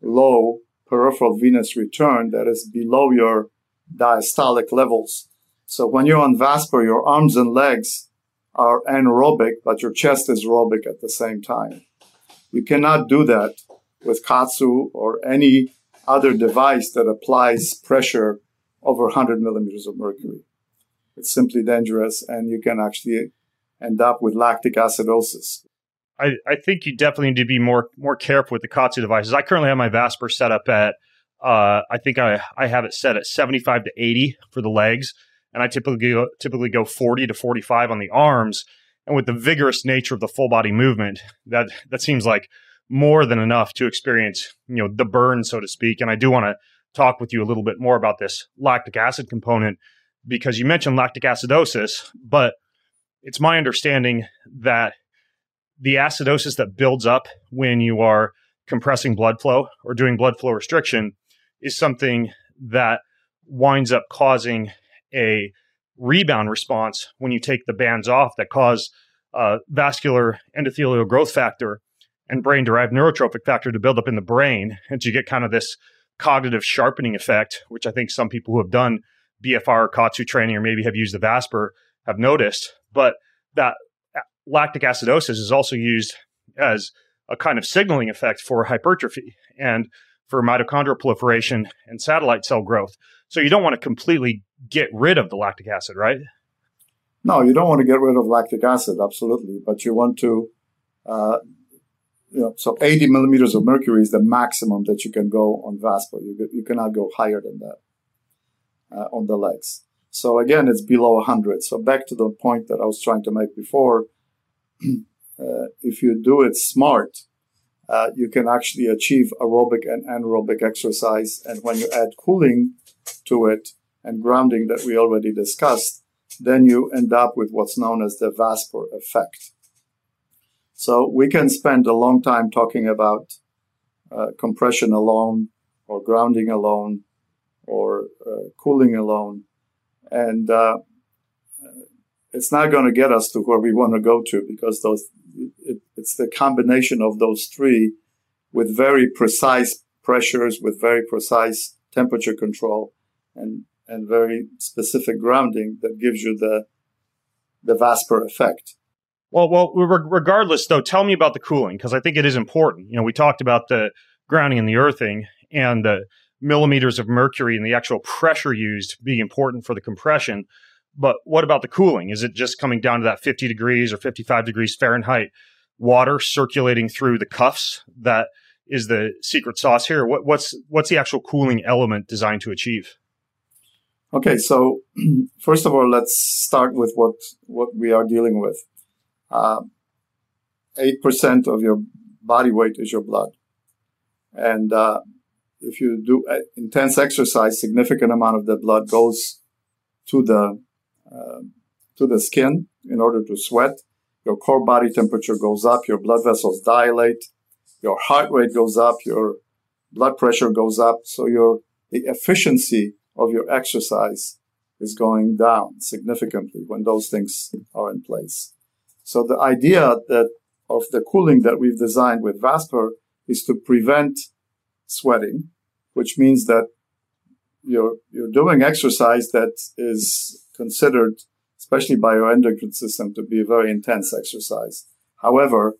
low peripheral venous return that is below your diastolic levels. So when you're on Vasper, your arms and legs are anaerobic, but your chest is aerobic at the same time. You cannot do that with KAATSU or any other device that applies pressure over 100 millimeters of mercury. It's simply dangerous, and you can actually end up with lactic acidosis. I, I think you definitely need to be more more careful with the KAATSU devices. I currently have my Vasper set up at uh, I think I, I have it set at 75 to 80 for the legs, and I typically go, typically go 40 to 45 on the arms. And with the vigorous nature of the full body movement, that that seems like more than enough to experience, you know, the burn, so to speak. And I do want to talk with you a little bit more about this lactic acid component because you mentioned lactic acidosis, but it's my understanding that the acidosis that builds up when you are compressing blood flow or doing blood flow restriction is something that winds up causing a rebound response when you take the bands off that cause uh, vascular endothelial growth factor and brain derived neurotrophic factor to build up in the brain. And you get kind of this cognitive sharpening effect, which I think some people who have done BFR or KAATSU training or maybe have used the Vasper have noticed. But that lactic acidosis is also used as a kind of signaling effect for hypertrophy and for mitochondrial proliferation and satellite cell growth. So you don't want to completely get rid of the lactic acid, right? No, you don't want to get rid of lactic acid, absolutely, but you want to, uh, you know, so 80 millimeters of mercury is the maximum that you can go on Vasper. You, you cannot go higher than that uh, on the legs. So again, it's below 100. So back to the point that I was trying to make before, uh, if you do it smart, uh, you can actually achieve aerobic and anaerobic exercise. And when you add cooling to it and grounding that we already discussed, then you end up with what's known as the Vasper effect. So we can spend a long time talking about uh, compression alone or grounding alone or uh, cooling alone. And uh, it's not going to get us to where we want to go to because those it, it's the combination of those three with very precise pressures, with very precise temperature control, and and very specific grounding that gives you the the Vasper effect. Well, well, regardless, though, tell me about the cooling because I think it is important. You know, we talked about the grounding and the earthing and the millimeters of mercury and the actual pressure used being important for the compression. But what about the cooling? Is it just coming down to that 50 degrees or 55 degrees Fahrenheit water circulating through the cuffs that is the secret sauce here? What, what's what's the actual cooling element designed to achieve? Okay, so first of all, let's start with what what we are dealing with. Uh, eight uh, percent of your body weight is your blood, and uh, if you do intense exercise, significant amount of the blood goes to the uh, to the skin in order to sweat. Your core body temperature goes up, your blood vessels dilate, your heart rate goes up, your blood pressure goes up. So your the efficiency of your exercise is going down significantly when those things are in place. So the idea that of the cooling that we've designed with Vasper is to prevent sweating, which means that you're, you're doing exercise that is considered especially by your endocrine system, to be a very intense exercise. However,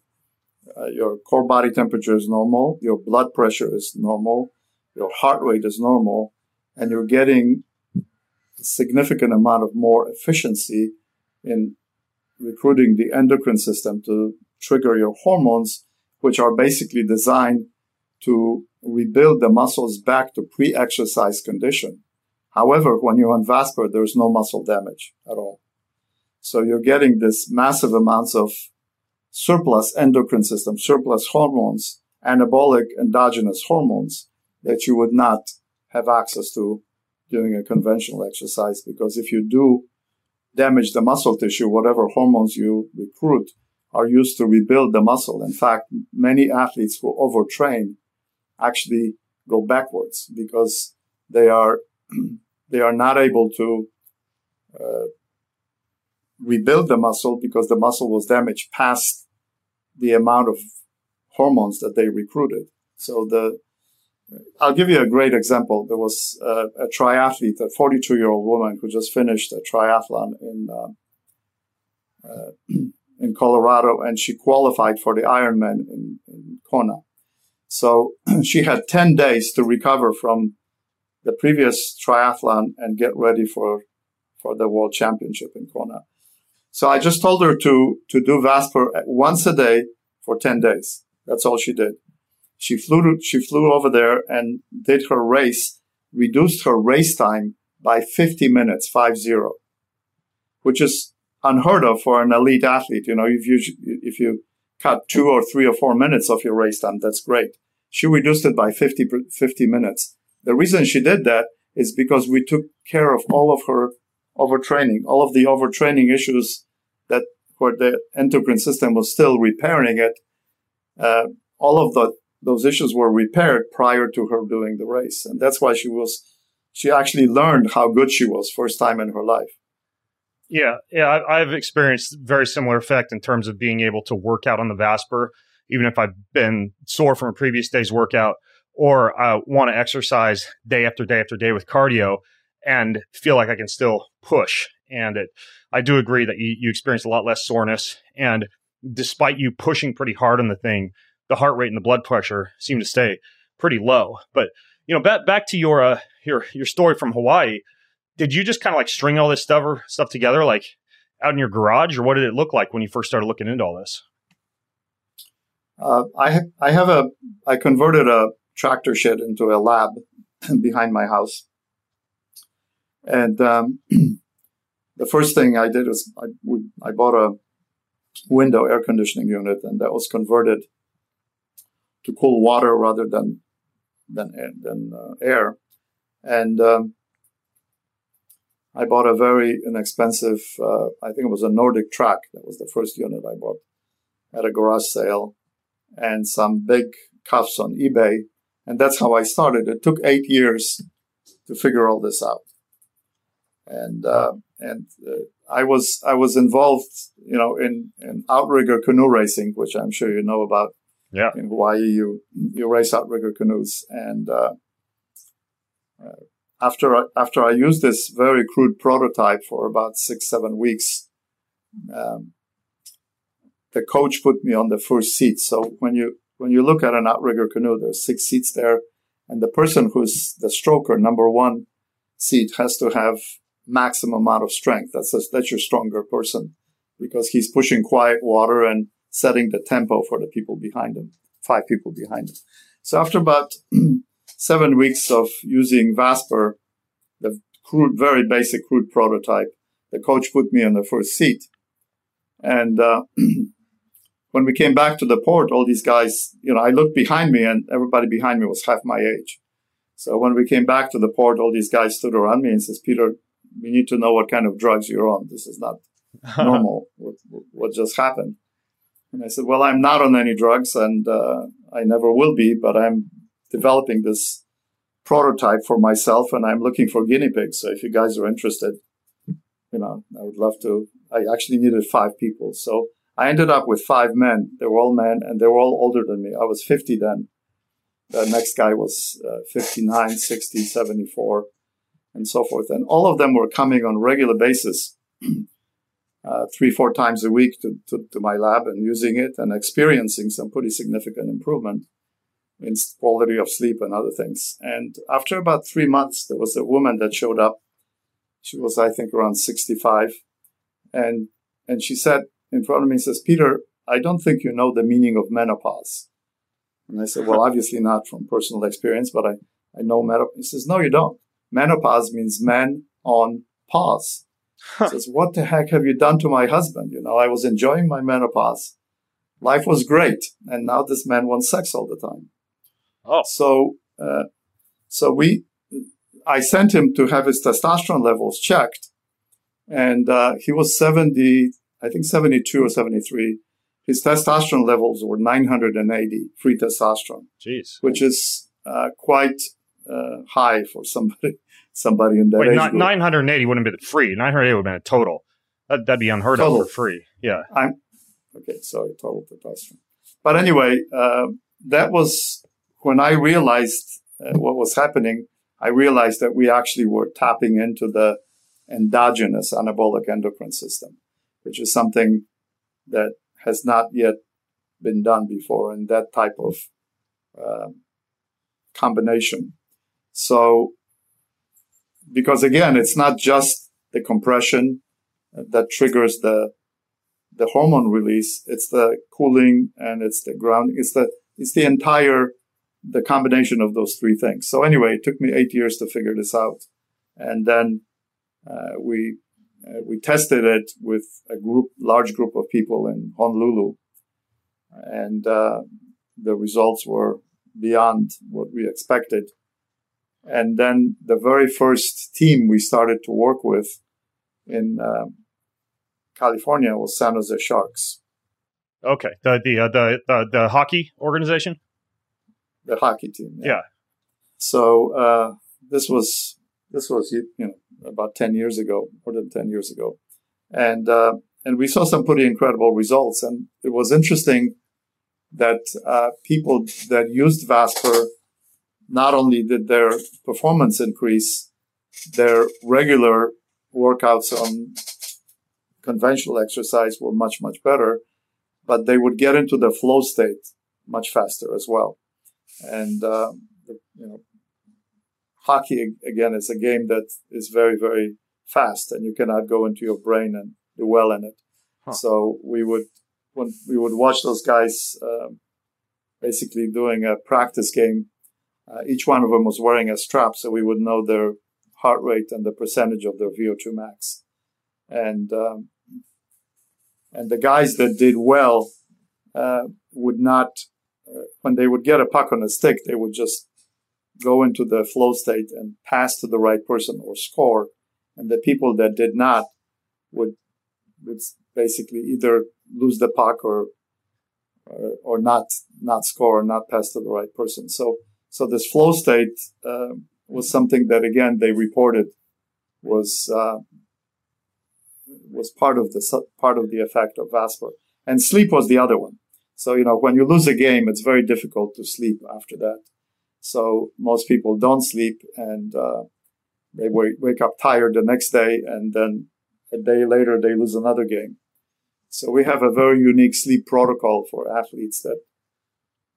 uh, your core body temperature is normal, your blood pressure is normal, your heart rate is normal, and you're getting a significant amount of more efficiency in recruiting the endocrine system to trigger your hormones, which are basically designed to rebuild the muscles back to pre-exercise condition. However, when you're on Vasper, there's no muscle damage at all. So you're getting this massive amounts of surplus endocrine system, surplus hormones, anabolic endogenous hormones that you would not have access to during a conventional exercise. Because if you do damage the muscle tissue, whatever hormones you recruit are used to rebuild the muscle. In fact, many athletes who overtrain actually go backwards because they are they are not able to uh, rebuild the muscle because the muscle was damaged past the amount of hormones that they recruited. So the I'll give you a great example. There was a, a triathlete, a 42 year old woman who just finished a triathlon in uh, uh, in Colorado, and she qualified for the Ironman in, in Kona. So she had 10 days to recover from the previous triathlon and get ready for, for the world championship in Kona. So I just told her to, to do Vasper once a day for 10 days. That's all she did. She flew, to, she flew over there and did her race, reduced her race time by 50 minutes, five zero, which is unheard of for an elite athlete. You know, if you, if you cut two or three or four minutes of your race time. That's great. She reduced it by 50, 50 minutes. The reason she did that is because we took care of all of her overtraining, all of the overtraining issues that where the endocrine system was still repairing it. Uh, all of the, those issues were repaired prior to her doing the race. And that's why she was, she actually learned how good she was first time in her life. Yeah, yeah, I've experienced very similar effect in terms of being able to work out on the Vasper, even if I've been sore from a previous day's workout, or I want to exercise day after day after day with cardio and feel like I can still push. And it, I do agree that you, you experience a lot less soreness. And despite you pushing pretty hard on the thing, the heart rate and the blood pressure seem to stay pretty low. But you know, back back to your uh, your your story from Hawaii did you just kind of like string all this stuff or stuff together like out in your garage or what did it look like when you first started looking into all this uh, I, I have a i converted a tractor shed into a lab behind my house and um, the first thing i did was I, I bought a window air conditioning unit and that was converted to cool water rather than than, than uh, air and um, I bought a very inexpensive, uh, I think it was a NordicTrack. That was the first unit I bought at a garage sale and some big cuffs on eBay. And that's how I started. It took eight years to figure all this out. And, uh, and uh, I was, I was involved, you know, in, in outrigger canoe racing, which I'm sure you know about. Yeah. In Hawaii, you, you race outrigger canoes. And, uh, uh after I, after I used this very crude prototype for about six seven weeks, um, the coach put me on the first seat. So when you when you look at an outrigger canoe, there's six seats there, and the person who's the stroker, number one seat, has to have maximum amount of strength. That's a, that's your stronger person because he's pushing quiet water and setting the tempo for the people behind him, five people behind him. So after about seven weeks of using Vasper, the crude, very basic crude prototype, the coach put me in the first seat. And uh, when we came back to the port, all these guys, you know, I looked behind me and everybody behind me was half my age. So when we came back to the port, all these guys stood around me and says, Peter, we need to know what kind of drugs you're on. This is not normal. what, what, just happened? And I said, well, I'm not on any drugs and uh, I never will be, but I'm developing this prototype for myself and I'm looking for guinea pigs. So if you guys are interested, you know, I would love to. I actually needed five people. So I ended up with five men. They were all men and they were all older than me. I was 50 then. The next guy was uh, 59, 60, 74, and so forth. And all of them were coming on regular basis uh, three, four times a week to, to, to, my lab and using it and experiencing some pretty significant improvement in quality of sleep and other things. And after about three months, there was a woman that showed up. She was, I think, around 65. And, and she said in front of me, says, Peter, I don't think you know the meaning of menopause. And I said, well, obviously not from personal experience, but I, I know menopause. He says, no, you don't. Menopause means men on pause. He says, what the heck have you done to my husband? You know, I was enjoying my menopause. Life was great. And now this man wants sex all the time. Oh. So, uh, so we, I sent him to have his testosterone levels checked. And, uh, he was 70, I think 72 or 73 his testosterone levels were 980 free testosterone. Jeez. Which is uh, quite uh, high for somebody somebody in that Wait, age not, 980 wouldn't have been free. 980 would have been a total. That, would be unheard total. of for free. Yeah. I'm, okay, sorry, total testosterone. But anyway, uh, that was when I realized uh, what was happening. I realized that we actually were tapping into the endogenous anabolic endocrine system, which is something that has not yet been done before in that type of uh, combination. So, because again, it's not just the compression that triggers the the hormone release. It's the cooling and it's the grounding. It's the it's the entire the combination of those three things. So anyway, it took me eight years to figure this out, and then uh, we uh, we tested it with a group, large group of people in Honolulu, and uh, the results were beyond what we expected. And then the very first team we started to work with in uh, California was San Jose Sharks. Okay, the the uh, the, the, the hockey organization. The hockey team. Yeah. yeah. So uh, this was this was you know about 10 years ago, more than 10 years ago. And, uh, and we saw some pretty incredible results. And it was interesting that, uh, people that used Vasper, not only did their performance increase, their regular workouts on conventional exercise were much, much better, but they would get into the flow state much faster as well. And, uh, you know, hockey again is a game that is very very fast and you cannot go into your brain and do well in it. Huh. so we would when we would watch those guys um, basically doing a practice game. Uh, each one of them was wearing a strap so we would know their heart rate and the percentage of their vo2 max. And um, and the guys that did well uh, would not uh, when they would get a puck on a stick they would just go into the flow state and pass to the right person or score. And the people that did not would, would basically either lose the puck or, or, or not, not score or not pass to the right person. So, so this flow state, uh, was something that again they reported was, uh, was part of the, part of the effect of Vasper. And sleep was the other one. So, you know, when you lose a game, it's very difficult to sleep after that. So most people don't sleep and uh, they wake, wake up tired the next day and then a day later they lose another game. So we have a very unique sleep protocol for athletes that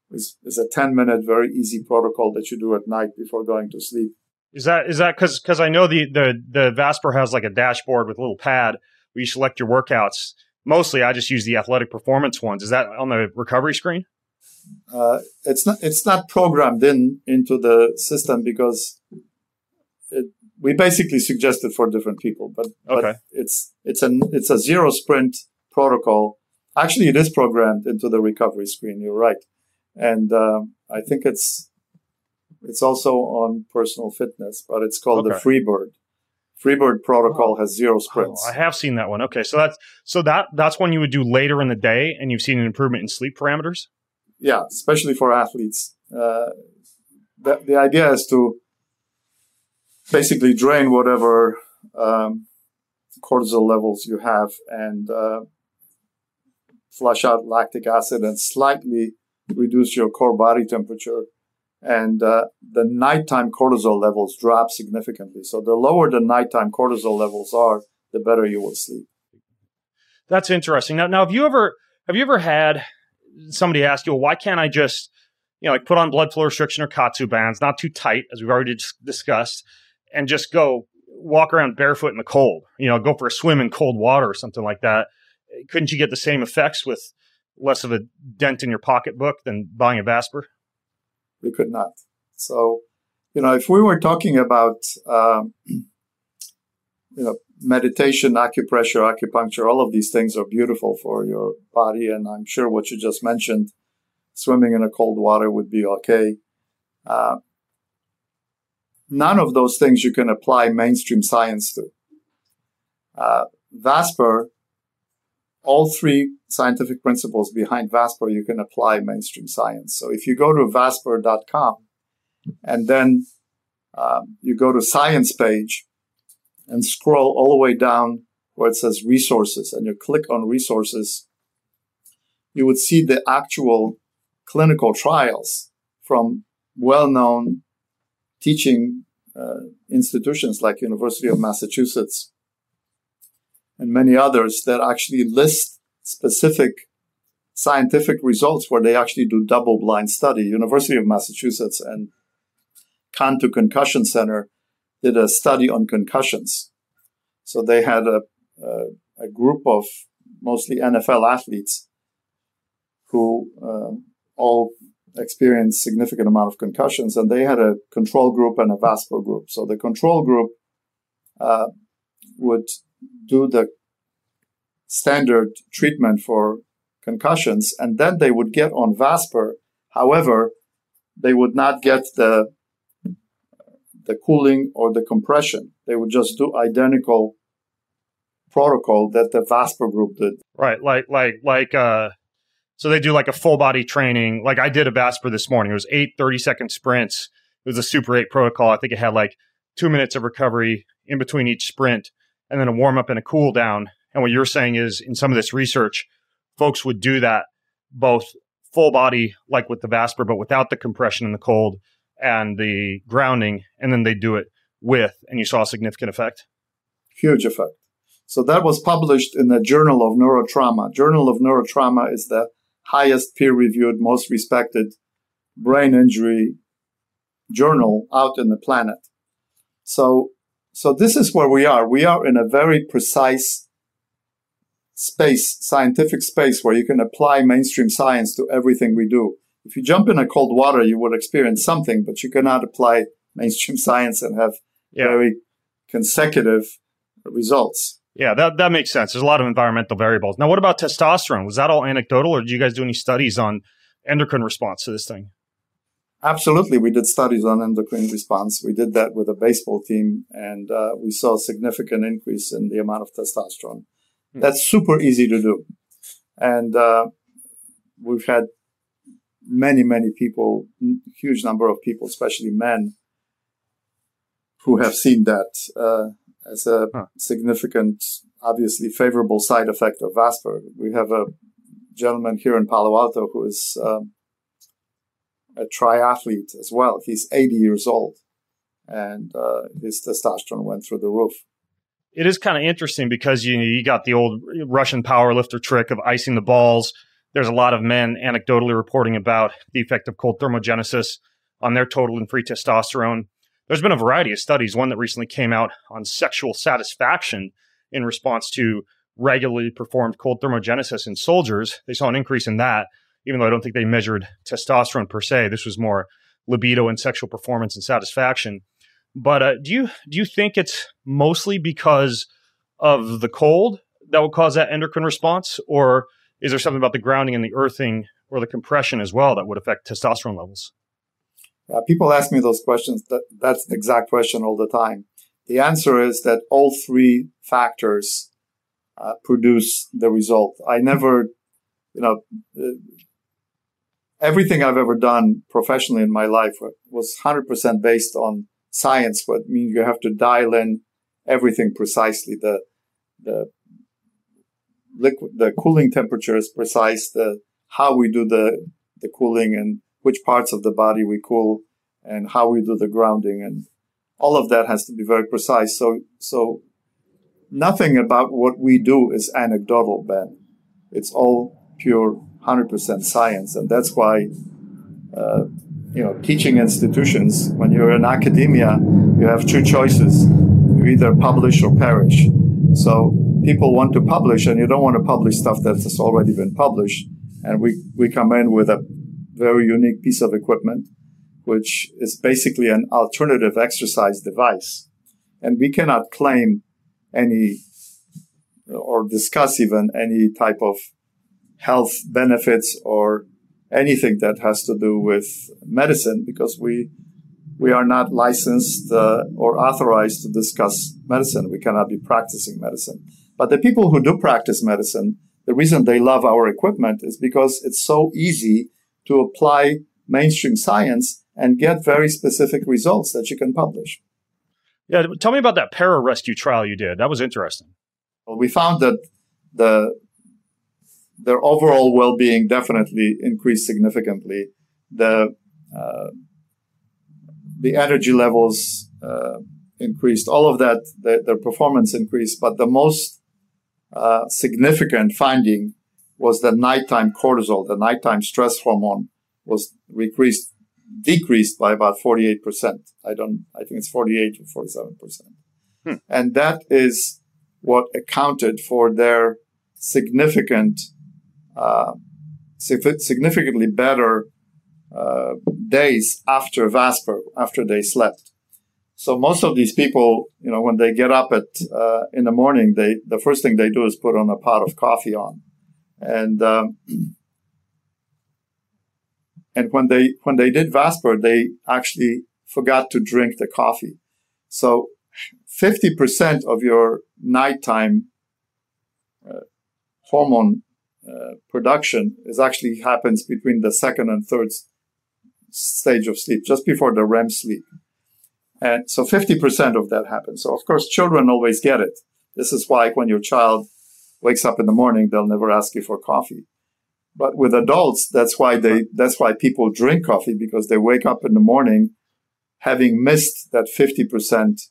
is, is a 10 minute, very easy protocol that you do at night before going to sleep. Is that, is that cause, cause I know the, the, the Vasper has like a dashboard with a little pad where you select your workouts. Mostly I just use the athletic performance ones. Is that on the recovery screen? Uh, it's not it's not programmed in into the system because it, we basically suggest it for different people, but, okay. but it's it's a it's a zero sprint protocol. Actually, it is programmed into the recovery screen. You're right, and um, I think it's it's also on personal fitness, but it's called okay. the Freebird. Freebird protocol oh. has zero sprints. Oh, I have seen that one. Okay, so that's so that that's one you would do later in the day, and you've seen an improvement in sleep parameters yeah, especially for athletes. Uh, the, the idea is to basically drain whatever um, cortisol levels you have and uh, flush out lactic acid and slightly reduce your core body temperature. And uh, the nighttime cortisol levels drop significantly. So the lower the nighttime cortisol levels are, the better you will sleep. That's interesting. Now, now, have you ever have you ever had somebody ask you, well, why can't I just you know like put on blood flow restriction or KAATSU bands, not too tight, as we've already discussed, and just go walk around barefoot in the cold? You know, go for a swim in cold water or something like that. Couldn't you get the same effects with less of a dent in your pocketbook than buying a Vasper? We could not. So, you know, if we were talking about, um, you know, meditation, acupressure, acupuncture, all of these things are beautiful for your body. And I'm sure what you just mentioned, swimming in a cold water would be okay. Uh, none of those things you can apply mainstream science to. Uh, Vasper, all three scientific principles behind Vasper, you can apply mainstream science. So if you go to vasper.com and then um, you go to science page and scroll all the way down where it says resources and you click on resources, you would see the actual clinical trials from well-known teaching uh, institutions like University of Massachusetts and many others that actually list specific scientific results where they actually do double blind study. University of Massachusetts and Cantu Concussion Center did a study on concussions. So they had a, a, a group of mostly NFL athletes who uh, all experienced significant amount of concussions, and they had a control group and a Vasper group. So the control group uh, would do the standard treatment for concussions, and then they would get on Vasper. However, they would not get the the cooling or the compression. They would just do identical protocol that the Vasper group did. Right, like like like uh so they do like a full body training. Like I did a Vasper this morning. It was eight 30 second sprints. It was a super eight protocol. I think it had like two minutes of recovery in between each sprint and then a warm up and a cool down. And what you're saying is in some of this research, folks would do that both full body, like with the Vasper, but without the compression and the cold and the grounding, and then they do it with, and you saw a significant effect? Huge effect. So that was published in the Journal of Neurotrauma. Journal of Neurotrauma is the highest peer reviewed, most respected brain injury journal out in the planet. So, so this is where we are. We are in a very precise space, scientific space where you can apply mainstream science to everything we do. If you jump in a cold water, you would experience something, but you cannot apply mainstream science and have yeah. very consecutive results. Yeah, that, that makes sense. There's a lot of environmental variables. Now, what about testosterone? Was that all anecdotal, or did you guys do any studies on endocrine response to this thing? Absolutely. We did studies on endocrine response. We did that with a baseball team, and uh, we saw a significant increase in the amount of testosterone. Hmm. That's super easy to do. And uh, we've had many, many people, huge number of people, especially men, who have seen that uh, as a huh. significant, obviously favorable side effect of Vasper. We have a gentleman here in Palo Alto who is um, a triathlete as well. He's 80 years old, and uh, his testosterone went through the roof. It is kind of interesting because you you got the old Russian powerlifter trick of icing the balls. There's a lot of men anecdotally reporting about the effect of cold thermogenesis on their total and free testosterone. There's been a variety of studies, one that recently came out on sexual satisfaction in response to regularly performed cold thermogenesis in soldiers. They saw an increase in that, even though I don't think they measured testosterone per se. This was more libido and sexual performance and satisfaction. But uh, do you do you think it's mostly because of the cold that will cause that endocrine response, or is there something about the grounding and the earthing or the compression as well that would affect testosterone levels? Uh, people ask me those questions. That, that's the exact question all the time. The answer is that all three factors uh, produce the result. I never, you know, uh, everything I've ever done professionally in my life was 100% based on science, but means you have to dial in everything precisely. The, the liquid, the cooling temperature is precise. The, how we do the, the cooling and which parts of the body we cool and how we do the grounding and all of that has to be very precise. So, so nothing about what we do is anecdotal, Ben. It's all pure 100% science. And that's why, uh, you know, teaching institutions, when you're in academia, you have two choices. You either publish or perish. So people want to publish and you don't want to publish stuff that has already been published. And we, we come in with a very unique piece of equipment, which is basically an alternative exercise device. And we cannot claim any or discuss even any type of health benefits or anything that has to do with medicine because we we are not licensed uh, or authorized to discuss medicine. We cannot be practicing medicine. But the people who do practice medicine, the reason they love our equipment is because it's so easy to apply mainstream science and get very specific results that you can publish. Yeah, tell me about that para-rescue trial you did. That was interesting. Well, we found that the their overall well-being definitely increased significantly. The uh, the energy levels uh, increased. All of that, the, their performance increased. But the most uh, significant finding was that nighttime cortisol, the nighttime stress hormone, was decreased decreased by about 48%. I don't, I think it's 48 or 47%. Hmm. And that is what accounted for their significant, uh, significantly better uh, days after Vasper, after they slept. So most of these people, you know, when they get up at uh, in the morning, they the first thing they do is put on a pot of coffee on, and um, and when they when they did Vasper, they actually forgot to drink the coffee. So 50% of your nighttime uh, hormone uh, production is actually happens between the second and third stage of sleep, just before the REM sleep. And so 50% of that happens. So of course, children always get it. This is why when your child wakes up in the morning, they'll never ask you for coffee. But with adults, that's why they, that's why people drink coffee because they wake up in the morning having missed that 50%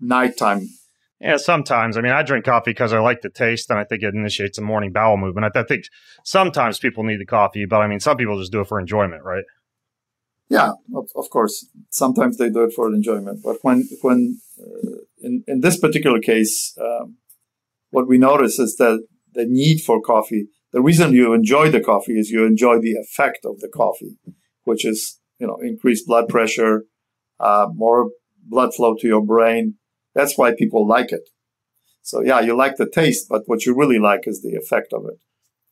nighttime. Yeah, sometimes. I mean, I drink coffee because I like the taste and I think it initiates a morning bowel movement. I, I think sometimes people need the coffee, but I mean, some people just do it for enjoyment, right? Yeah, of, of course. Sometimes they do it for enjoyment, but when when uh, in in this particular case, um, what we notice is that the need for coffee. The reason you enjoy the coffee is you enjoy the effect of the coffee, which is you know increased blood pressure, uh, more blood flow to your brain. That's why people like it. So yeah, you like the taste, but what you really like is the effect of it.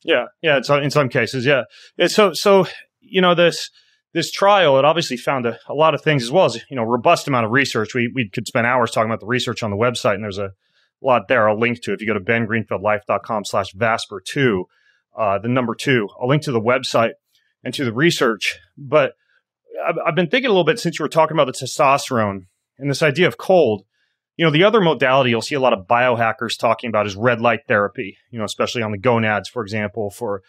Yeah, yeah. It's in some cases, yeah. So so you know this this trial, it obviously found a, a, lot of things as well as, you know, robust amount of research. We, we could spend hours talking about the research on the website, and there's a lot there I'll link to. If you go to bengreenfieldlife.com slash Vasper2, uh, the number two, I'll link to the website and to the research. But I've, I've been thinking a little bit since you were talking about the testosterone and this idea of cold. You know, the other modality you'll see a lot of biohackers talking about is red light therapy, you know, especially on the gonads, for example, for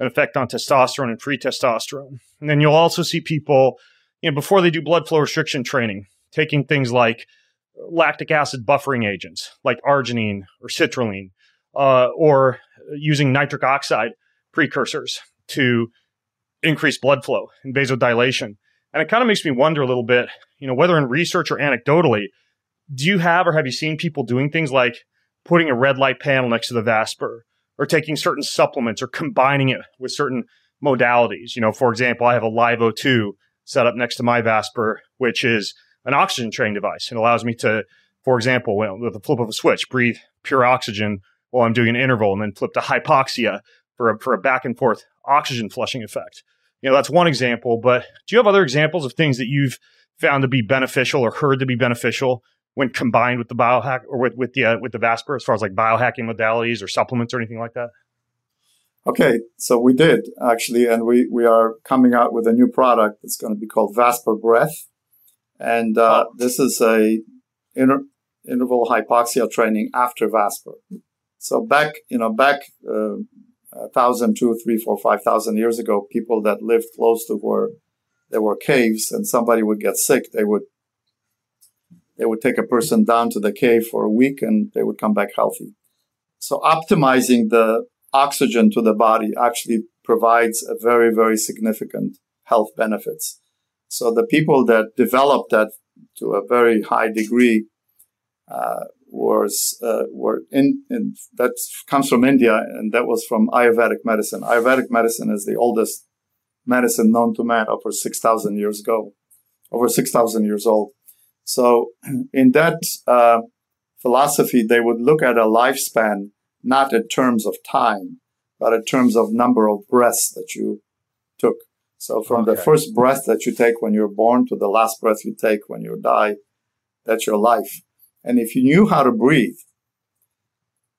an effect on testosterone and free testosterone. And then you'll also see people, you know, before they do blood flow restriction training, taking things like lactic acid buffering agents like arginine or citrulline, uh, or using nitric oxide precursors to increase blood flow and vasodilation. And it kind of makes me wonder a little bit, you know, whether in research or anecdotally, do you have or have you seen people doing things like putting a red light panel next to the Vasper or taking certain supplements or combining it with certain modalities. You know, for example, I have a Live O2 set up next to my Vasper, which is an oxygen training device. It allows me to, for example, with the flip of a switch, breathe pure oxygen while I'm doing an interval and then flip to hypoxia for a, for a back and forth oxygen flushing effect. You know, that's one example, but do you have other examples of things that you've found to be beneficial or heard to be beneficial when combined with the biohack or with with the uh, with the Vasper as far as like biohacking modalities or supplements or anything like that? Okay, so we did actually, and we we are coming out with a new product that's going to be called Vasper Breath, and uh, oh. this is a inter- interval hypoxia training after Vasper. So back, you know, back uh, a thousand, two, three, four, five thousand years ago, people that lived close to where there were caves and somebody would get sick, they would they would take a person down to the cave for a week and they would come back healthy. So optimizing the oxygen to the body actually provides a very, very significant health benefits. So the people that developed that to a very high degree uh, was uh, were in, in, that comes from India, and that was from Ayurvedic medicine. Ayurvedic medicine is the oldest medicine known to man over six thousand years ago, over six thousand years old. So, in that uh, philosophy, they would look at a lifespan not in terms of time, but in terms of number of breaths that you took. So, from okay. the first breath that you take when you're born to the last breath you take when you die, that's your life. And if you knew how to breathe,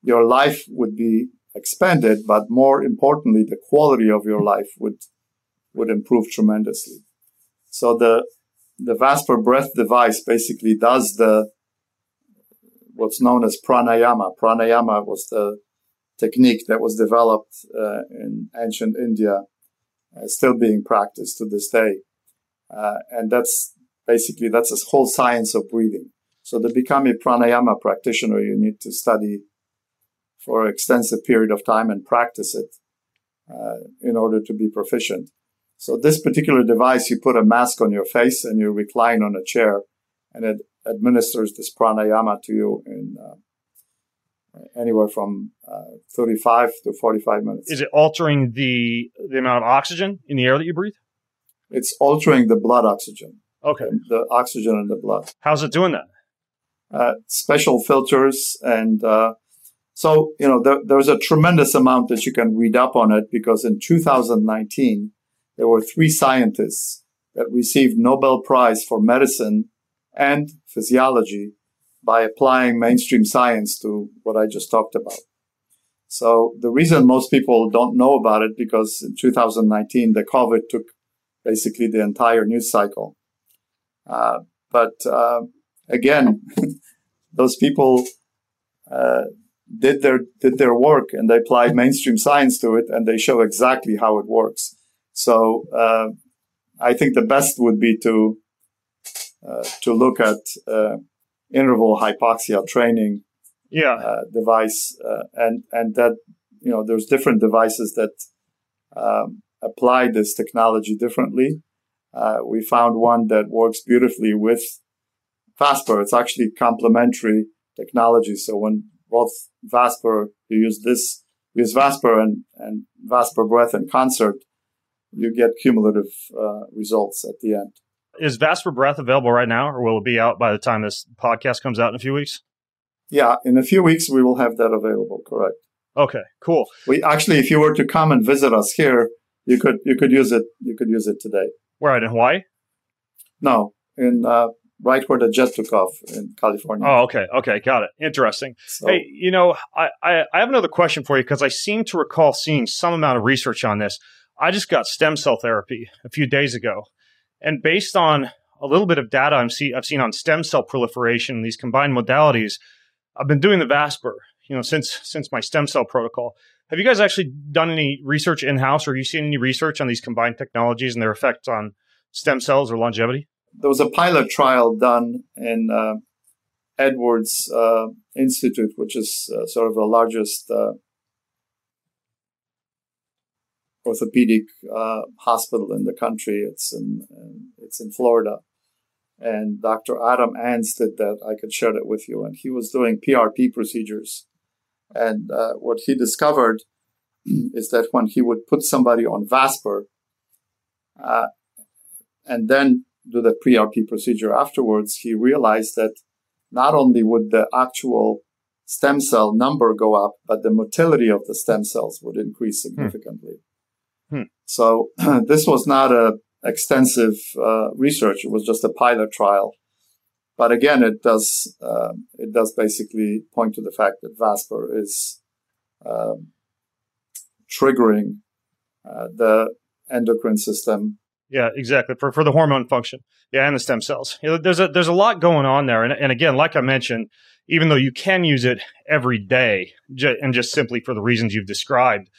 your life would be expanded, but more importantly, the quality of your life would, would improve tremendously. So the, the Vasper breath device basically does the, what's known as pranayama. Pranayama was the technique that was developed uh, in ancient India, uh, still being practiced to this day. Uh, and that's basically, that's a whole science of breathing. So to become a pranayama practitioner, you need to study for an extensive period of time and practice it uh, in order to be proficient. So this particular device, you put a mask on your face and you recline on a chair, and it administers this pranayama to you in uh, anywhere from uh, 35 to 45 minutes. Is it altering the the amount of oxygen in the air that you breathe? It's altering the blood oxygen. Okay. The oxygen in the blood. How's it doing that? Uh, special filters. And uh, so, you know, there, there's a tremendous amount that you can read up on it because in 2019, there were three scientists that received Nobel Prize for medicine and physiology by applying mainstream science to what I just talked about. So the reason most people don't know about it because in 2019 the COVID took basically the entire news cycle. Uh, but uh, again, those people uh, did their did their work and they applied mainstream science to it, and they show exactly how it works. So uh, I think the best would be to uh, to look at uh, interval hypoxia training yeah. Uh, device, uh, and and that you know there's different devices that um, apply this technology differently. we found one that works beautifully with Vasper. It's actually complementary technology. So when both Vasper, you use this, use Vasper and, and Vasper breath in concert, you get cumulative uh, results at the end. Is Vasper breath available right now, or will it be out by the time this podcast comes out in a few weeks? Yeah, in a few weeks we will have that available. Correct. Okay, cool. We actually, if you were to come and visit us here, you could you could use it. You could use it today. Where in Hawaii? No, in uh, right where the jet took off in California. Oh, okay, okay, got it. Interesting. So, hey, you know, I, I, I have another question for you because I seem to recall seeing some amount of research on this. I just got stem cell therapy a few days ago, and based on a little bit of data I'm see, I've seen on stem cell proliferation, these combined modalities, I've been doing the Vasper, you know, since since my stem cell protocol. Have you guys actually done any research in house, or have you seen any research on these combined technologies and their effects on stem cells or longevity? there was a pilot trial done in uh, Andrews uh, Institute, which is uh, sort of the largest uh, orthopedic uh, hospital in the country. It's in, it's in Florida. And Dr. Adam Anz did that. I could share that with you. And he was doing PRP procedures. And uh, what he discovered is that when he would put somebody on Vasper, and then do the PRP procedure afterwards, he realized that not only would the actual stem cell number go up, but the motility of the stem cells would increase hmm. significantly. Hmm. So this was not a extensive uh, research; it was just a pilot trial. But again, it does uh, it does basically point to the fact that Vasper is um, triggering uh, the endocrine system yeah, exactly. For for the hormone function. Yeah, and the stem cells. You know, there's a there's a lot going on there. And, and again, like I mentioned, even though you can use it every day and just simply for the reasons you've described,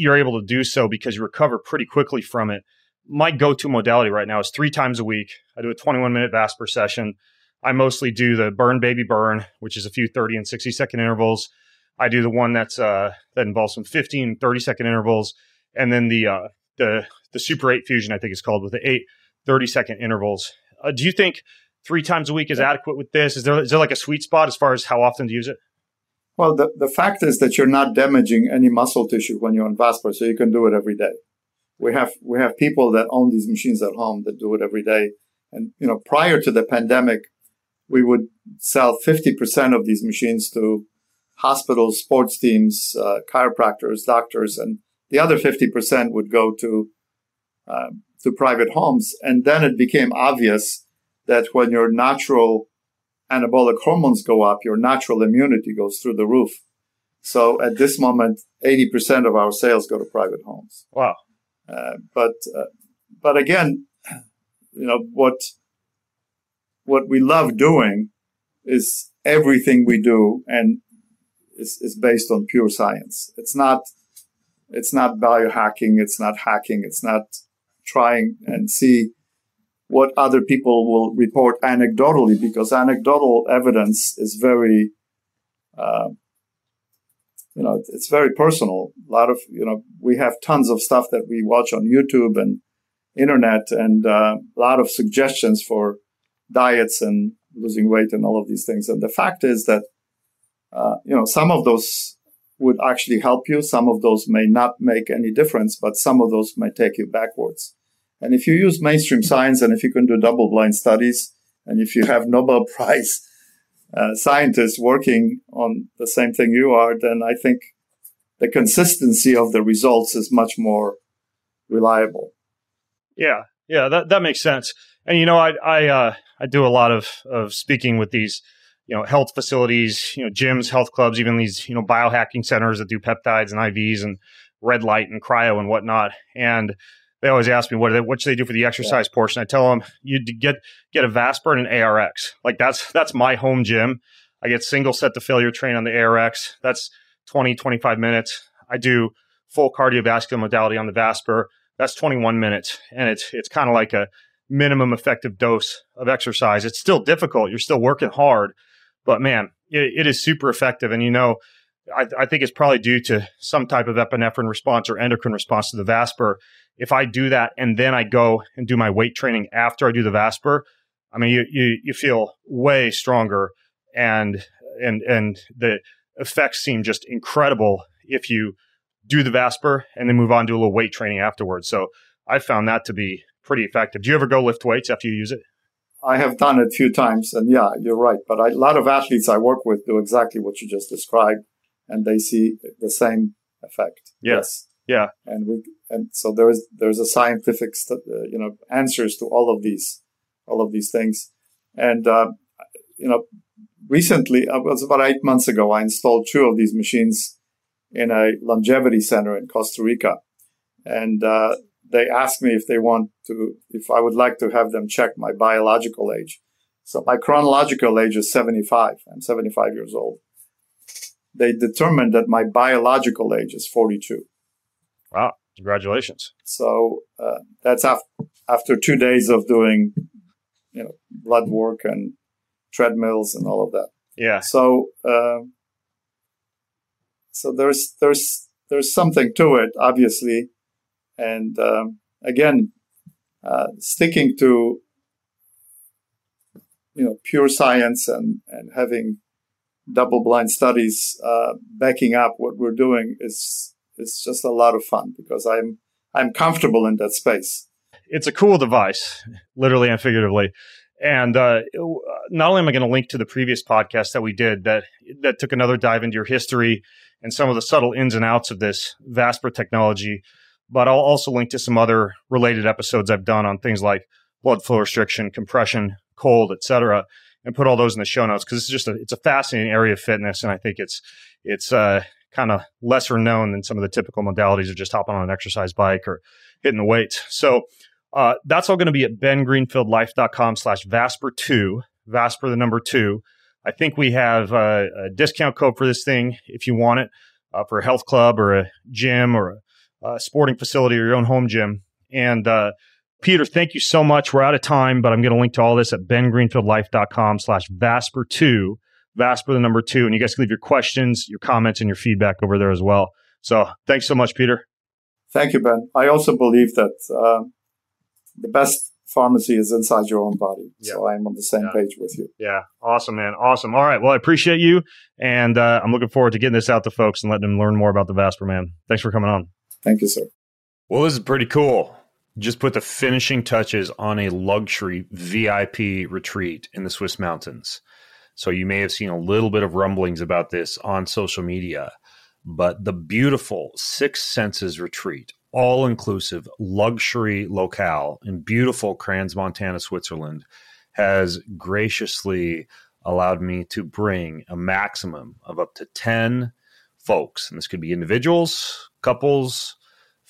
you're able to do so because you recover pretty quickly from it. My go-to modality right now is three times a week. I do a 21 minute Vasper session. I mostly do the burn baby burn, which is a few 30 and 60 second intervals. I do the one that's uh, that involves some 15, 30 second intervals, and then the uh, the the Super 8 Fusion, I think it's called, with the eight 30 second intervals. Uh, do you think three times a week is adequate with this? Is there is there like a sweet spot as far as how often to use it? Well, the, the fact is that you're not damaging any muscle tissue when you're on Vasper, so you can do it every day. We have we have people that own these machines at home that do it every day. And you know, prior to the pandemic, we would sell 50% of these machines to hospitals, sports teams, uh, chiropractors, doctors, and the other 50% would go to uh, to private homes. And then it became obvious that when your natural anabolic hormones go up, your natural immunity goes through the roof. So at this moment, 80% of our sales go to private homes. Wow. Uh, but, uh, but again, you know, what, what we love doing is everything we do and is, is based on pure science. It's not, it's not biohacking. It's not hacking. It's not trying and see what other people will report anecdotally because anecdotal evidence is very, uh, you know, it's very personal. A lot of, you know, we have tons of stuff that we watch on YouTube and internet and uh, a lot of suggestions for diets and losing weight and all of these things. And the fact is that, uh, you know, some of those would actually help you. Some of those may not make any difference, but some of those may take you backwards. And if you use mainstream science and if you can do double blind studies and if you have Nobel Prize uh, scientists working on the same thing you are, then I think the consistency of the results is much more reliable. Yeah, yeah, that, that makes sense. And you know, I I uh, I do a lot of of speaking with these you know health facilities, you know gyms, health clubs, even these you know biohacking centers that do peptides and IVs and red light and cryo and whatnot. And they always ask me what they, what should they do for the exercise yeah. portion. I tell them you get get a Vasper and an ARX. Like that's that's my home gym. I get single set to failure train on the ARX. That's 20 25 minutes. I do full cardiovascular modality on the Vasper. That's 21 minutes, and it's it's kind of like a minimum effective dose of exercise. It's still difficult. You're still working hard, but man, it, it is super effective. And you know, I, I, think it's probably due to some type of epinephrine response or endocrine response to the Vasper if I do that and then I go and do my weight training after I do the Vasper, I mean, you, you, you feel way stronger and, and, and the effects seem just incredible if you do the Vasper and then move on to a little weight training afterwards. So I found that to be pretty effective. Do you ever go lift weights after you use it? I have done it a few times, and yeah, you're right. But I, a lot of athletes I work with do exactly what you just described, and they see the same effect. Yes. Yeah. And we and so there is there's a scientific st- uh, you know answers to all of these all of these things. And uh, you know, recently, uh, it was about eight months ago, I installed two of these machines in a longevity center in Costa Rica, and uh, they asked me if they want to, if I would like to have them check my biological age. So my chronological age is 75. I'm 75 years old. They determined that my biological age is 42. Wow. Congratulations. So uh, that's af- after two days of doing, you know, blood work and treadmills and all of that. Yeah. So, uh, so there's there's there's something to it, obviously, and um, again, uh, sticking to you know pure science and and having double blind studies uh, backing up what we're doing is it's just a lot of fun because I'm I'm comfortable in that space. It's a cool device, literally and figuratively. And uh, not only am I going to link to the previous podcast that we did that that took another dive into your history and some of the subtle ins and outs of this Vasper technology, but I'll also link to some other related episodes I've done on things like blood flow restriction, compression, cold, etc., and put all those in the show notes because it's just a it's a fascinating area of fitness, and I think it's it's uh, kind of lesser known than some of the typical modalities of just hopping on an exercise bike or hitting the weights. So uh, that's all going to be at bengreenfieldlife.com slash Vasper2, Vasper the number two. I think we have a, a discount code for this thing if you want it uh, for a health club or a gym or a, a, sporting facility or your own home gym. And uh, Peter, thank you so much. We're out of time, but I'm going to link to all this at bengreenfieldlife.com slash Vasper2, Vasper the number two. And you guys can leave your questions, your comments, and your feedback over there as well. So thanks so much, Peter. Thank you, Ben. I also believe that uh, the best pharmacy is inside your own body. Yeah. So I'm on the same yeah. page with you. Yeah. Awesome, man. Awesome. All right. Well, I appreciate you. And uh, I'm looking forward to getting this out to folks and letting them learn more about the Vasper, man. Thanks for coming on. Thank you, sir. Well, this is pretty cool. Just put the finishing touches on a luxury VIP retreat in the Swiss mountains. So you may have seen a little bit of rumblings about this on social media, but the beautiful Six Senses retreat all inclusive luxury locale in beautiful Crans Montana, Switzerland, has graciously allowed me to bring a maximum of up to 10 folks, and this could be individuals, couples,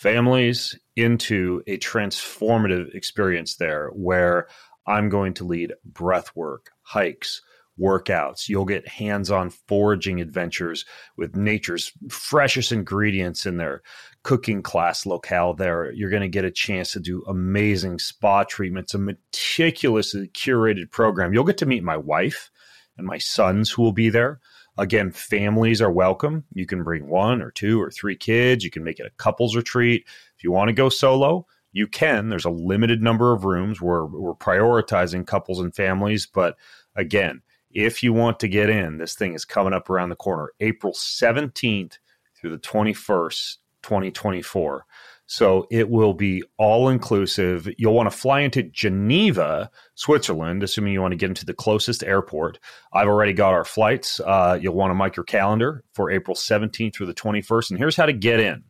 families, into a transformative experience there where I'm going to lead breath work, hikes, workouts. You'll get hands on foraging adventures with nature's freshest ingredients in their cooking class locale there. You're going to get a chance to do amazing spa treatments, a meticulously curated program. You'll get to meet my wife and my sons who will be there. Again, families are welcome. You can bring one or two or three kids. You can make it a couples retreat. If you want to go solo, you can. There's a limited number of rooms where we're prioritizing couples and families. But again, if you want to get in, this thing is coming up around the corner, April 17th through the 21st, 2024. So it will be all inclusive. You'll want to fly into Geneva, Switzerland, assuming you want to get into the closest airport. I've already got our flights. Uh, you'll want to mark your calendar for April 17th through the 21st. And here's how to get in.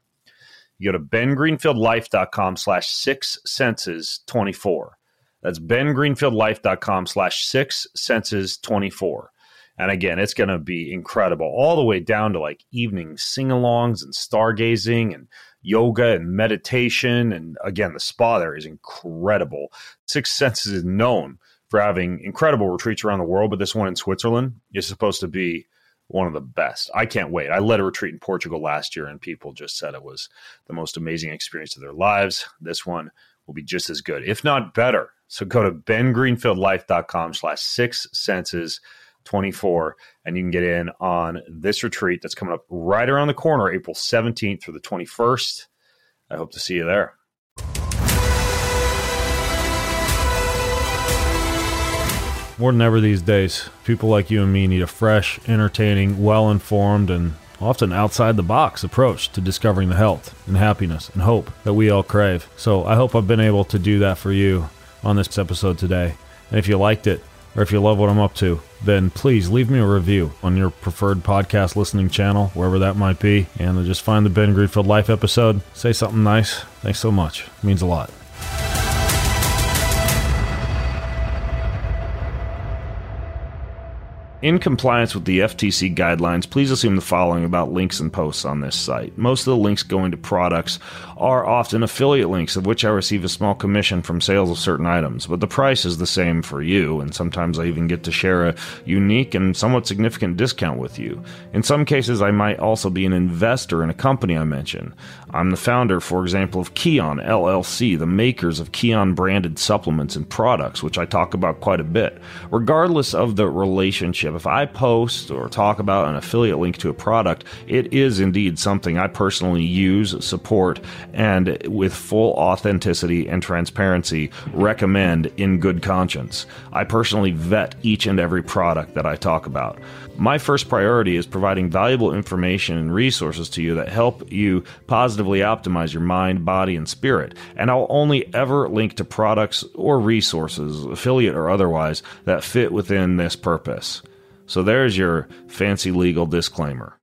You go to bengreenfieldlife.com slash six senses 24. That's bengreenfieldlife.com slash six senses 24. And again, it's going to be incredible, all the way down to like evening sing alongs and stargazing and yoga and meditation. And again, the spa there is incredible. Six Senses is known for having incredible retreats around the world, but this one in Switzerland is supposed to be one of the best. I can't wait. I led a retreat in Portugal last year, and people just said it was the most amazing experience of their lives. This one will be just as good, if not better. So go to bengreenfieldlife.com slash six senses 24 and you can get in on this retreat that's coming up right around the corner, April 17th through the 21st. I hope to see you there. More than ever these days, people like you and me need a fresh, entertaining, well informed, and often outside the box approach to discovering the health and happiness and hope that we all crave. So I hope I've been able to do that for you on this episode today. And if you liked it, or if you love what I'm up to, then please leave me a review on your preferred podcast listening channel, wherever that might be, and just find the Ben Greenfield Life episode. Say something nice. Thanks so much. It means a lot. In compliance with the FTC guidelines, please assume the following about links and posts on this site. Most of the links going to products are often affiliate links, of which I receive a small commission from sales of certain items, but the price is the same for you, and sometimes I even get to share a unique and somewhat significant discount with you. In some cases, I might also be an investor in a company I mention. I'm the founder, for example, of Kion LLC, the makers of Kion branded supplements and products, which I talk about quite a bit. Regardless of the relationship, if I post or talk about an affiliate link to a product, it is indeed something I personally use, support, and with full authenticity and transparency recommend in good conscience. I personally vet each and every product that I talk about. My first priority is providing valuable information and resources to you that help you positively optimize your mind, body, and spirit. And I'll only ever link to products or resources, affiliate or otherwise, that fit within this purpose. So there's your fancy legal disclaimer.